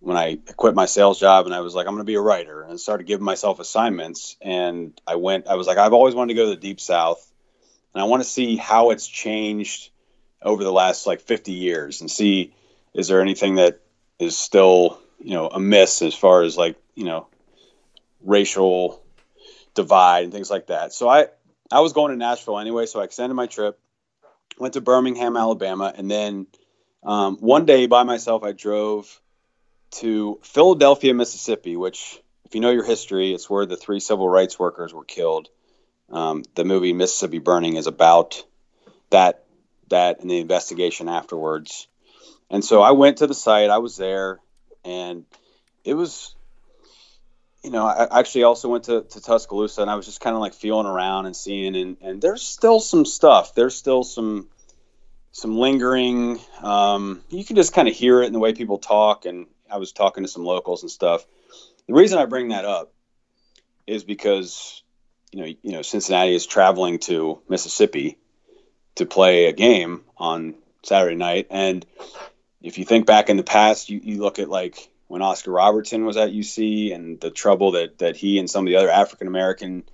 when I quit my sales job and I was like, I'm going to be a writer and started giving myself assignments. And I went, I was like, I've always wanted to go to the deep South and I want to see how it's changed over the last like 50 years and see is there anything that is still you know a miss as far as like you know racial divide and things like that. So I I was going to Nashville anyway, so I extended my trip. Went to Birmingham, Alabama, and then um, one day by myself, I drove to Philadelphia, Mississippi, which, if you know your history, it's where the three civil rights workers were killed. Um, the movie Mississippi Burning is about that that and the investigation afterwards. And so I went to the site. I was there, and it was, you know, I actually also went to, to Tuscaloosa, and I was just kind of like feeling around and seeing, and and there's still some stuff. There's still some some lingering. Um, you can just kind of hear it in the way people talk, and I was talking to some locals and stuff. The reason I bring that up is because you know, you know, Cincinnati is traveling to Mississippi to play a game on Saturday night, and if you think back in the past, you, you look at like when Oscar Robertson was at UC and the trouble that that he and some of the other African American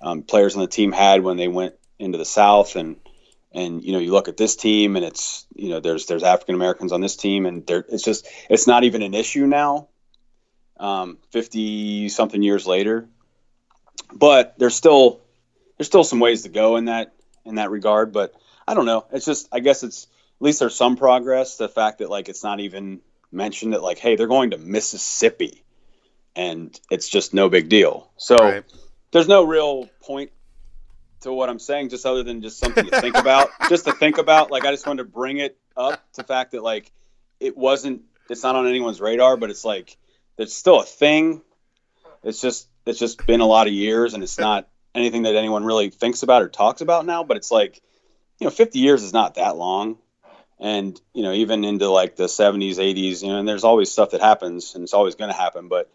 um, players on the team had when they went into the South, and and you know you look at this team and it's you know there's there's African Americans on this team, and there it's just it's not even an issue now, um, fifty something years later, but there's still there's still some ways to go in that in that regard, but I don't know. It's just I guess it's least there's some progress. The fact that like it's not even mentioned that like hey they're going to Mississippi, and it's just no big deal. So right. there's no real point to what I'm saying, just other than just something to think about, [laughs] just to think about. Like I just wanted to bring it up to the fact that like it wasn't, it's not on anyone's radar, but it's like it's still a thing. It's just it's just been a lot of years, and it's not anything that anyone really thinks about or talks about now. But it's like you know, 50 years is not that long and you know even into like the 70s 80s you know and there's always stuff that happens and it's always going to happen but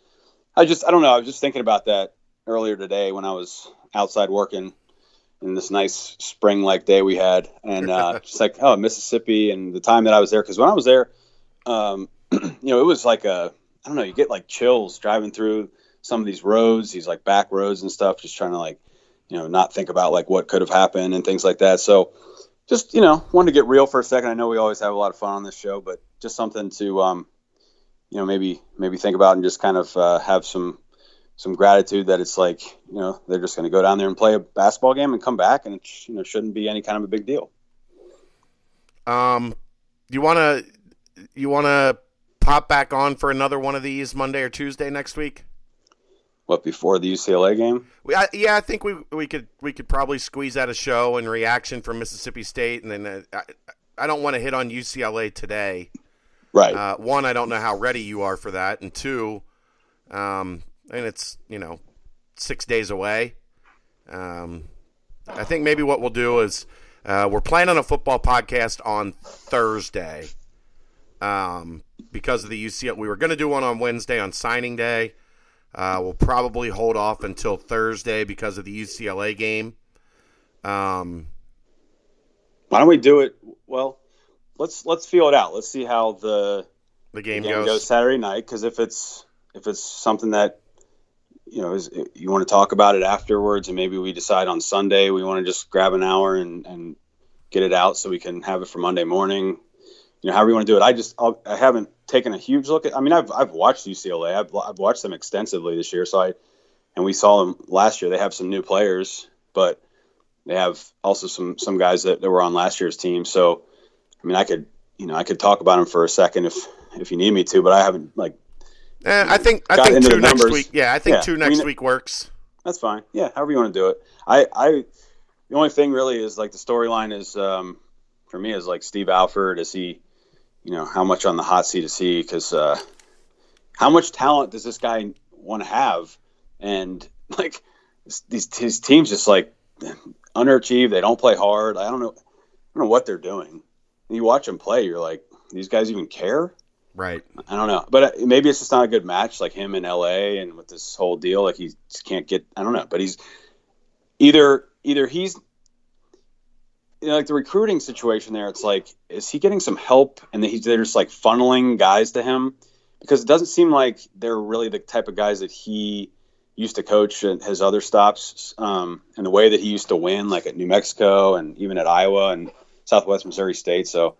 i just i don't know i was just thinking about that earlier today when i was outside working in this nice spring like day we had and uh, [laughs] just like oh mississippi and the time that i was there because when i was there um, [clears throat] you know it was like a i don't know you get like chills driving through some of these roads these like back roads and stuff just trying to like you know not think about like what could have happened and things like that. So just you know wanted to get real for a second. I know we always have a lot of fun on this show, but just something to um, you know maybe maybe think about and just kind of uh, have some some gratitude that it's like you know they're just going to go down there and play a basketball game and come back, and it you know shouldn't be any kind of a big deal. Um, you want to you want to pop back on for another one of these Monday or Tuesday next week? What before the UCLA game? We, I, yeah, I think we we could we could probably squeeze out a show and reaction from Mississippi State, and then uh, I, I don't want to hit on UCLA today. Right. Uh, one, I don't know how ready you are for that, and two, um, and it's you know six days away. Um, I think maybe what we'll do is uh, we're planning a football podcast on Thursday. Um, because of the UCLA, we were going to do one on Wednesday on signing day. Uh, we'll probably hold off until Thursday because of the UCLA game. Um, Why don't we do it? Well, let's let's feel it out. Let's see how the the game, the game goes. goes. Saturday night. Because if it's if it's something that you know is, you want to talk about it afterwards, and maybe we decide on Sunday we want to just grab an hour and and get it out so we can have it for Monday morning you know, however you want to do it. I just I'll, I have not taken a huge look at. I mean, I've I've watched UCLA. I've I've watched them extensively this year. So I, and we saw them last year. They have some new players, but they have also some some guys that, that were on last year's team. So, I mean, I could you know I could talk about them for a second if if you need me to, but I haven't like. Eh, I think I think two next week. Yeah, I think yeah, two next I mean, week works. That's fine. Yeah, however you want to do it. I I the only thing really is like the storyline is um, for me is like Steve Alford. Is he you know how much on the hot seat is he? Because uh, how much talent does this guy want to have? And [laughs] like these his teams just like underachieve. They don't play hard. I don't know. I don't know what they're doing. And you watch them play, you're like, these guys even care? Right. I don't know, but uh, maybe it's just not a good match, like him in L.A. and with this whole deal. Like he can't get. I don't know, but he's either either he's you know, like the recruiting situation there, it's like, is he getting some help and he's they're just like funneling guys to him? Because it doesn't seem like they're really the type of guys that he used to coach at his other stops, um, and the way that he used to win, like at New Mexico and even at Iowa and Southwest Missouri State. So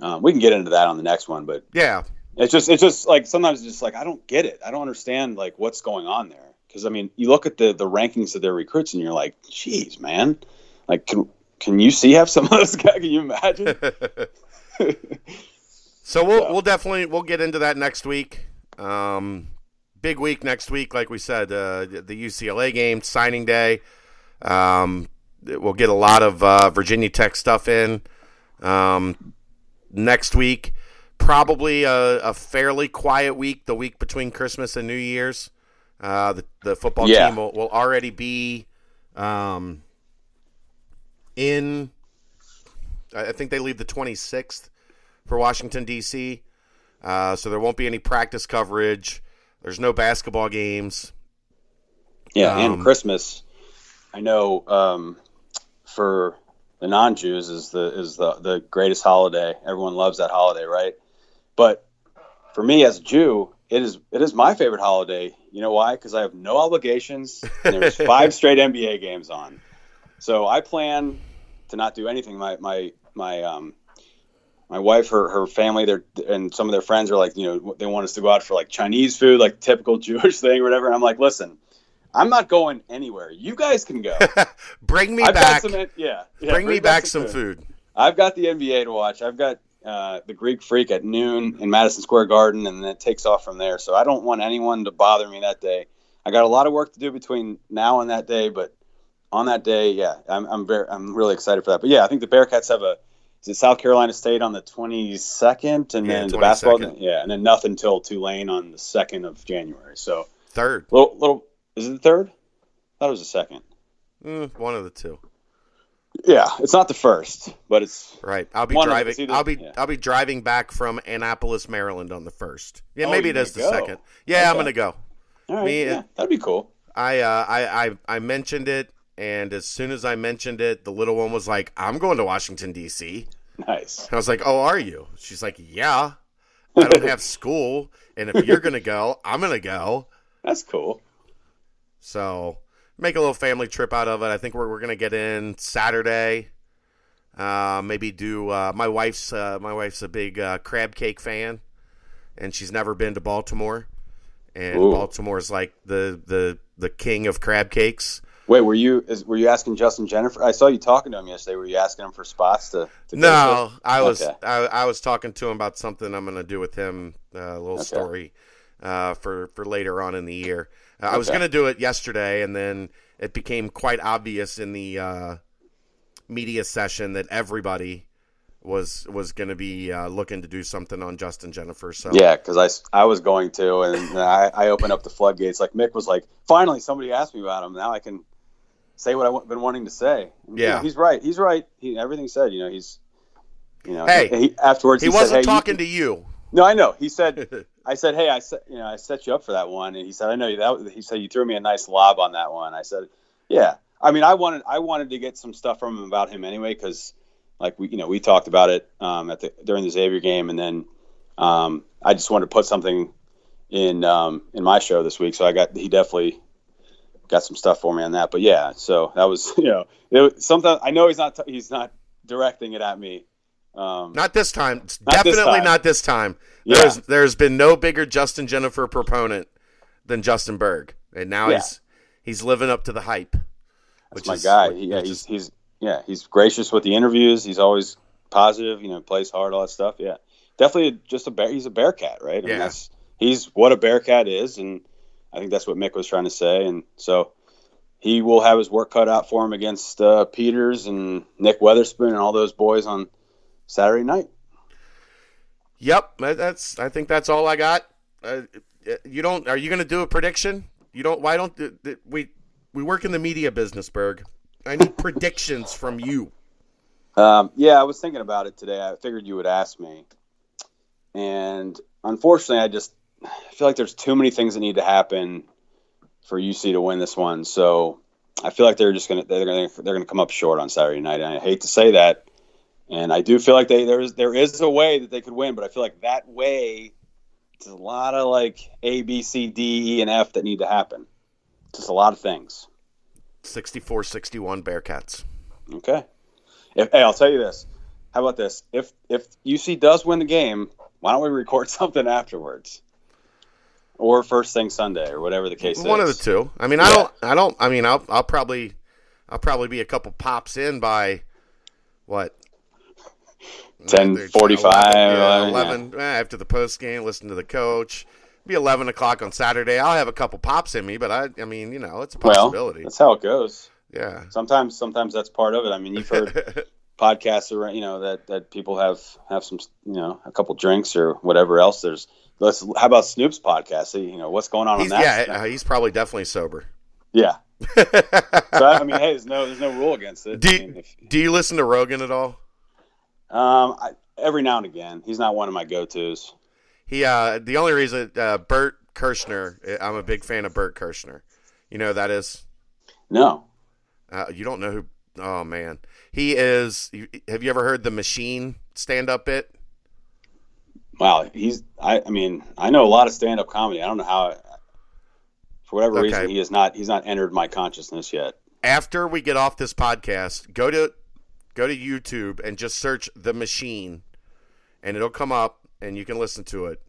um, we can get into that on the next one, but yeah, it's just it's just like sometimes it's just like I don't get it. I don't understand like what's going on there. because I mean, you look at the the rankings of their recruits, and you're like, "Geez, man, like can can you see have some of those guys? Can you imagine?" [laughs] so we'll so. we'll definitely we'll get into that next week. Um, big week next week, like we said, uh, the UCLA game, signing day. Um, we'll get a lot of uh, Virginia Tech stuff in um, next week. Probably a, a, fairly quiet week, the week between Christmas and New Year's. Uh, the, the football yeah. team will, will already be um, in. I think they leave the 26th for Washington, D.C. Uh, so there won't be any practice coverage. There's no basketball games. Yeah, um, and Christmas. I know um, for the non-Jews is the is the the greatest holiday. Everyone loves that holiday, right? But for me as a Jew, it is it is my favorite holiday. You know why? Because I have no obligations. And there's [laughs] five straight NBA games on, so I plan to not do anything. My my my um my wife, her her family, their and some of their friends are like, you know, they want us to go out for like Chinese food, like typical [laughs] Jewish thing or whatever. And I'm like, listen, I'm not going anywhere. You guys can go. [laughs] bring me I've back. Some, yeah, yeah, bring, bring me back some food. food. I've got the NBA to watch. I've got uh, the Greek Freak at noon in Madison Square Garden, and then it takes off from there. So I don't want anyone to bother me that day. I got a lot of work to do between now and that day, but on that day, yeah, I'm I'm very I'm really excited for that. But yeah, I think the Bearcats have a is it South Carolina State on the 22nd, and yeah, then 22nd. the basketball, yeah, and then nothing till Tulane on the second of January. So third, little little is it the third? I thought it was the second. Mm, one of the two. Yeah, it's not the first, but it's right. I'll be driving. Either, I'll be yeah. I'll be driving back from Annapolis, Maryland, on the first. Yeah, oh, maybe it is the go. second. Yeah, okay. I'm gonna go. Right, Me, yeah, that'd be cool. I, uh, I I I mentioned it and as soon as I mentioned it, the little one was like, "I'm going to Washington D.C." Nice. I was like, "Oh, are you?" She's like, "Yeah." I don't have [laughs] school, and if you're gonna go, I'm gonna go. That's cool. So make a little family trip out of it. I think we're we're gonna get in Saturday. Uh, maybe do. Uh, my wife's uh, my wife's a big uh, crab cake fan, and she's never been to Baltimore. And Ooh. Baltimore is like the the the king of crab cakes. Wait, were you is, were you asking Justin Jenifer? I saw you talking to him yesterday. Were you asking him for spots to? to no, I was okay. I, I, was talking to him about something I'm going to do with him. Uh, a little okay. story uh, for for later on in the year. Uh, okay. I was going to do it yesterday, and then it became quite obvious in the uh, media session that everybody was was going to be uh, looking to do something on Justin Jenifer. So yeah, because I, I was going to, and I, I opened up the floodgates. Like Mick was like, finally somebody asked me about him. Now I can say what I've been wanting to say. Yeah, he's right. He's right. He, everything said. You know, he's. You know, hey, he, afterwards he, he wasn't said, hey, talking you, to you. No, I know. He said, [laughs] I said, hey, I set, you know, I set you up for that one, and he said, I know that. He said you threw me a nice lob on that one. I said, yeah. I mean, I wanted, I wanted to get some stuff from him about him anyway, because, like we, you know, we talked about it um, at the during the Xavier game, and then um, I just wanted to put something in um, in my show this week. So I got he definitely got some stuff for me on that. But yeah, so that was [laughs] you know it, sometimes I know he's not he's not directing it at me. Um, not this time. Not Definitely this time. not this time. Yeah. There's there's been no bigger Justin Jenifer proponent than Justin Berg, and now yeah. he's he's living up to the hype. That's my is, guy. He, yeah, he's he's yeah he's gracious with the interviews. He's always positive. You know, plays hard, all that stuff. Yeah, definitely just a bear. He's a Bearcat, right? I yeah. Mean, that's he's what a Bearcat is, and I think that's what Mick was trying to say. And so he will have his work cut out for him against uh, Peters and Nick Weatherspoon and all those boys on Saturday night. Yep, that's. I think that's all I got. Uh, you don't? Are you going to do a prediction? You don't? Why don't we? We work in the media business, Berg. I need predictions from you. Um, yeah, I was thinking about it today. I figured you would ask me, and unfortunately, I just I feel like there's too many things that need to happen for UC to win this one. So I feel like they're just gonna they're gonna they're gonna come up short on Saturday night. And I hate to say that, and I do feel like they there is there is a way that they could win, but I feel like that way there's a lot of like A, B, C, D, E, and F that need to happen. Just a lot of things. 64-61 Bearcats. Okay. If, hey, I'll tell you this. How about this? If if UC does win the game, why don't we record [laughs] something afterwards? Or first thing Sunday or whatever the case One is. One of the two. I mean, I don't. I don't. I mean, I'll. I'll probably. I'll probably be a couple pops in by what 10:45, Yeah, 11, eleven eh, after the post game. Listen to the coach. Be eleven o'clock on Saturday. I'll have a couple pops in me, but I. I mean, you know, it's a Well, possibility. that's how it goes. yeah. Sometimes, sometimes that's part of it. I mean, you've heard [laughs] podcasts around, you know, that, that people have have some, you know, a couple drinks or whatever else. There's, let's, how about Snoop's podcast? See, you know, what's going on He's, on that? yeah, he's probably definitely sober. yeah. [laughs] So I mean, hey, there's no, there's no rule against it. Do I you, mean, if, do you listen to Rogan at all? um, I, every now and again, he's not one of my go-tos. He uh the only reason uh Bert Kreischer I'm a big fan of Bert Kreischer. You know who that is No. uh, you don't know who oh man. He is have you ever heard the machine stand up bit? Wow. He's, I, I mean, I know a lot of stand-up comedy. I don't know how, for whatever Okay. reason, he has not, he's not entered my consciousness yet. After we get off this podcast, go to go to YouTube and just search the machine and it'll come up and you can listen to it.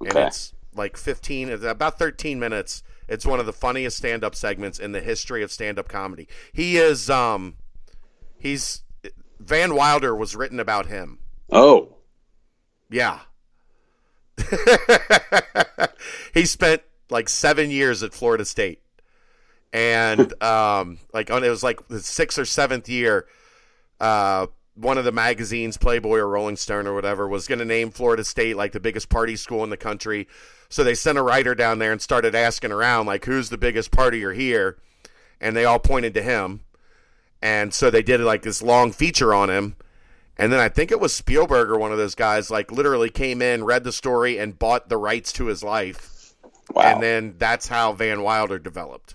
And Okay. it's like 15 about 13 minutes. It's one of the funniest stand-up segments in the history of stand-up comedy. He is um he's Van Wilder was written about him. Oh, Yeah. [laughs] he spent like 7 years at Florida State. And [laughs] um like on it was like the 6th or 7th year uh one of the magazines, Playboy or Rolling Stone or whatever, was going to name Florida State like the biggest party school in the country. So they sent a writer down there and started asking around, like, who's the biggest partier here? And they all pointed to him. And so they did like this long feature on him. And then I think it was Spielberg or one of those guys, like, literally came in, read the story, and bought the rights to his life. wow. And then that's how Van Wilder developed.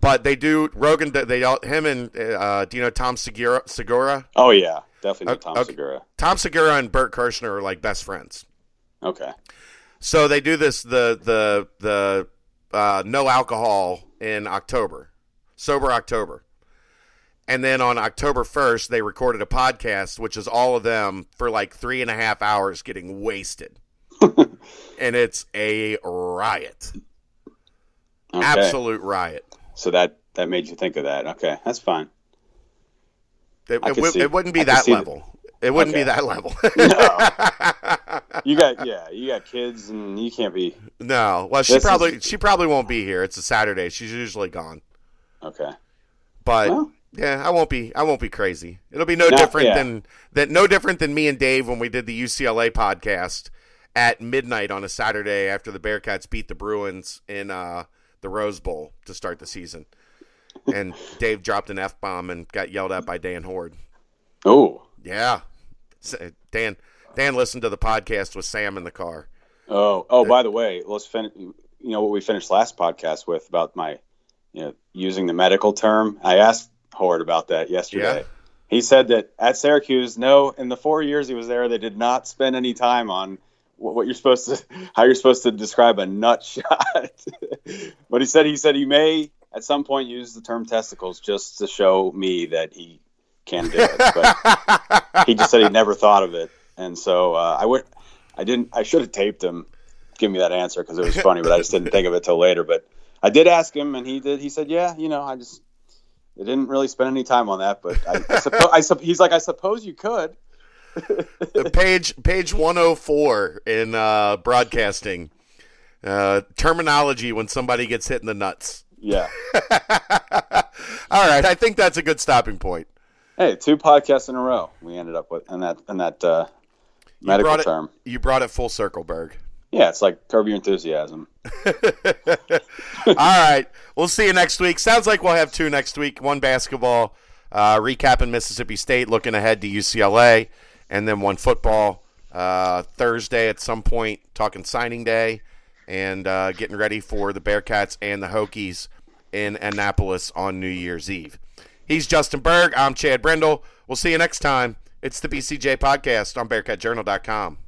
But they do Rogan. They him and uh, do you know Tom Segura? Segura? oh yeah, definitely Okay, Tom okay. Segura. Tom Segura and Bert Kreischer are like best friends. Okay. So they do this the the the uh, no alcohol in October, sober October, and then on October first they recorded a podcast, which is all of them for like three and a half hours getting wasted, [laughs] and it's a riot, Okay. absolute riot. So that that made you think of that. Okay, that's fine. It, it, see- it wouldn't be that see the- level. It wouldn't be that level. [laughs] [laughs] You got yeah, you got kids, and you can't be no. Well, she This is- probably she probably won't be here. It's a Saturday. She's usually gone. okay. But Well. Yeah, I won't be. I won't be crazy. It'll be no different yeah. than that. No different than me and Dave when we did the UCLA podcast at midnight on a Saturday after the Bearcats beat the Bruins in uh, the Rose Bowl to start the season. And Dave dropped an f bomb and got yelled at by Dan Hoard. Oh, Yeah, Dan. Dan listened to the podcast with Sam in the car. oh, oh. By the way, let's finish. You know what we finished last podcast with about my, you know, using the medical term. I asked Hoard about that yesterday. Yeah. He said that at Syracuse, no, in the four years he was there, they did not spend any time on what, what you're supposed to, [laughs] how you're supposed to describe a nut shot. [laughs] but he said he said he may at some point use the term testicles just to show me that he can do it. But he just said he never thought of it, and so uh, I would, I didn't, I should have taped him, give me that answer because it was funny, but I just didn't think of it till later. But I did ask him, and he did. He said, "Yeah, you know, I just." They didn't really spend any time on that, but I, I suppose [laughs] I sup- he's like, I suppose you could. page page 104 in uh, broadcasting uh, terminology when somebody gets hit in the nuts. Yeah. [laughs] All right, I think that's a good stopping point. Hey, two podcasts in a row we ended up with in that in that uh, You medical it, term. You brought it full circle, Berg. Yeah, it's like curb your enthusiasm. [laughs] All right, we'll see you next week. Sounds like we'll have two next week. One basketball, uh, recapping Mississippi State, looking ahead to UCLA, and then one football uh, Thursday at some point, talking signing day, and uh, getting ready for the Bearcats and the Hokies in Annapolis on New Year's Eve. He's Justin Berg. I'm Chad Brendel. We'll see you next time. It's the BCJ podcast on BearcatJournal.com.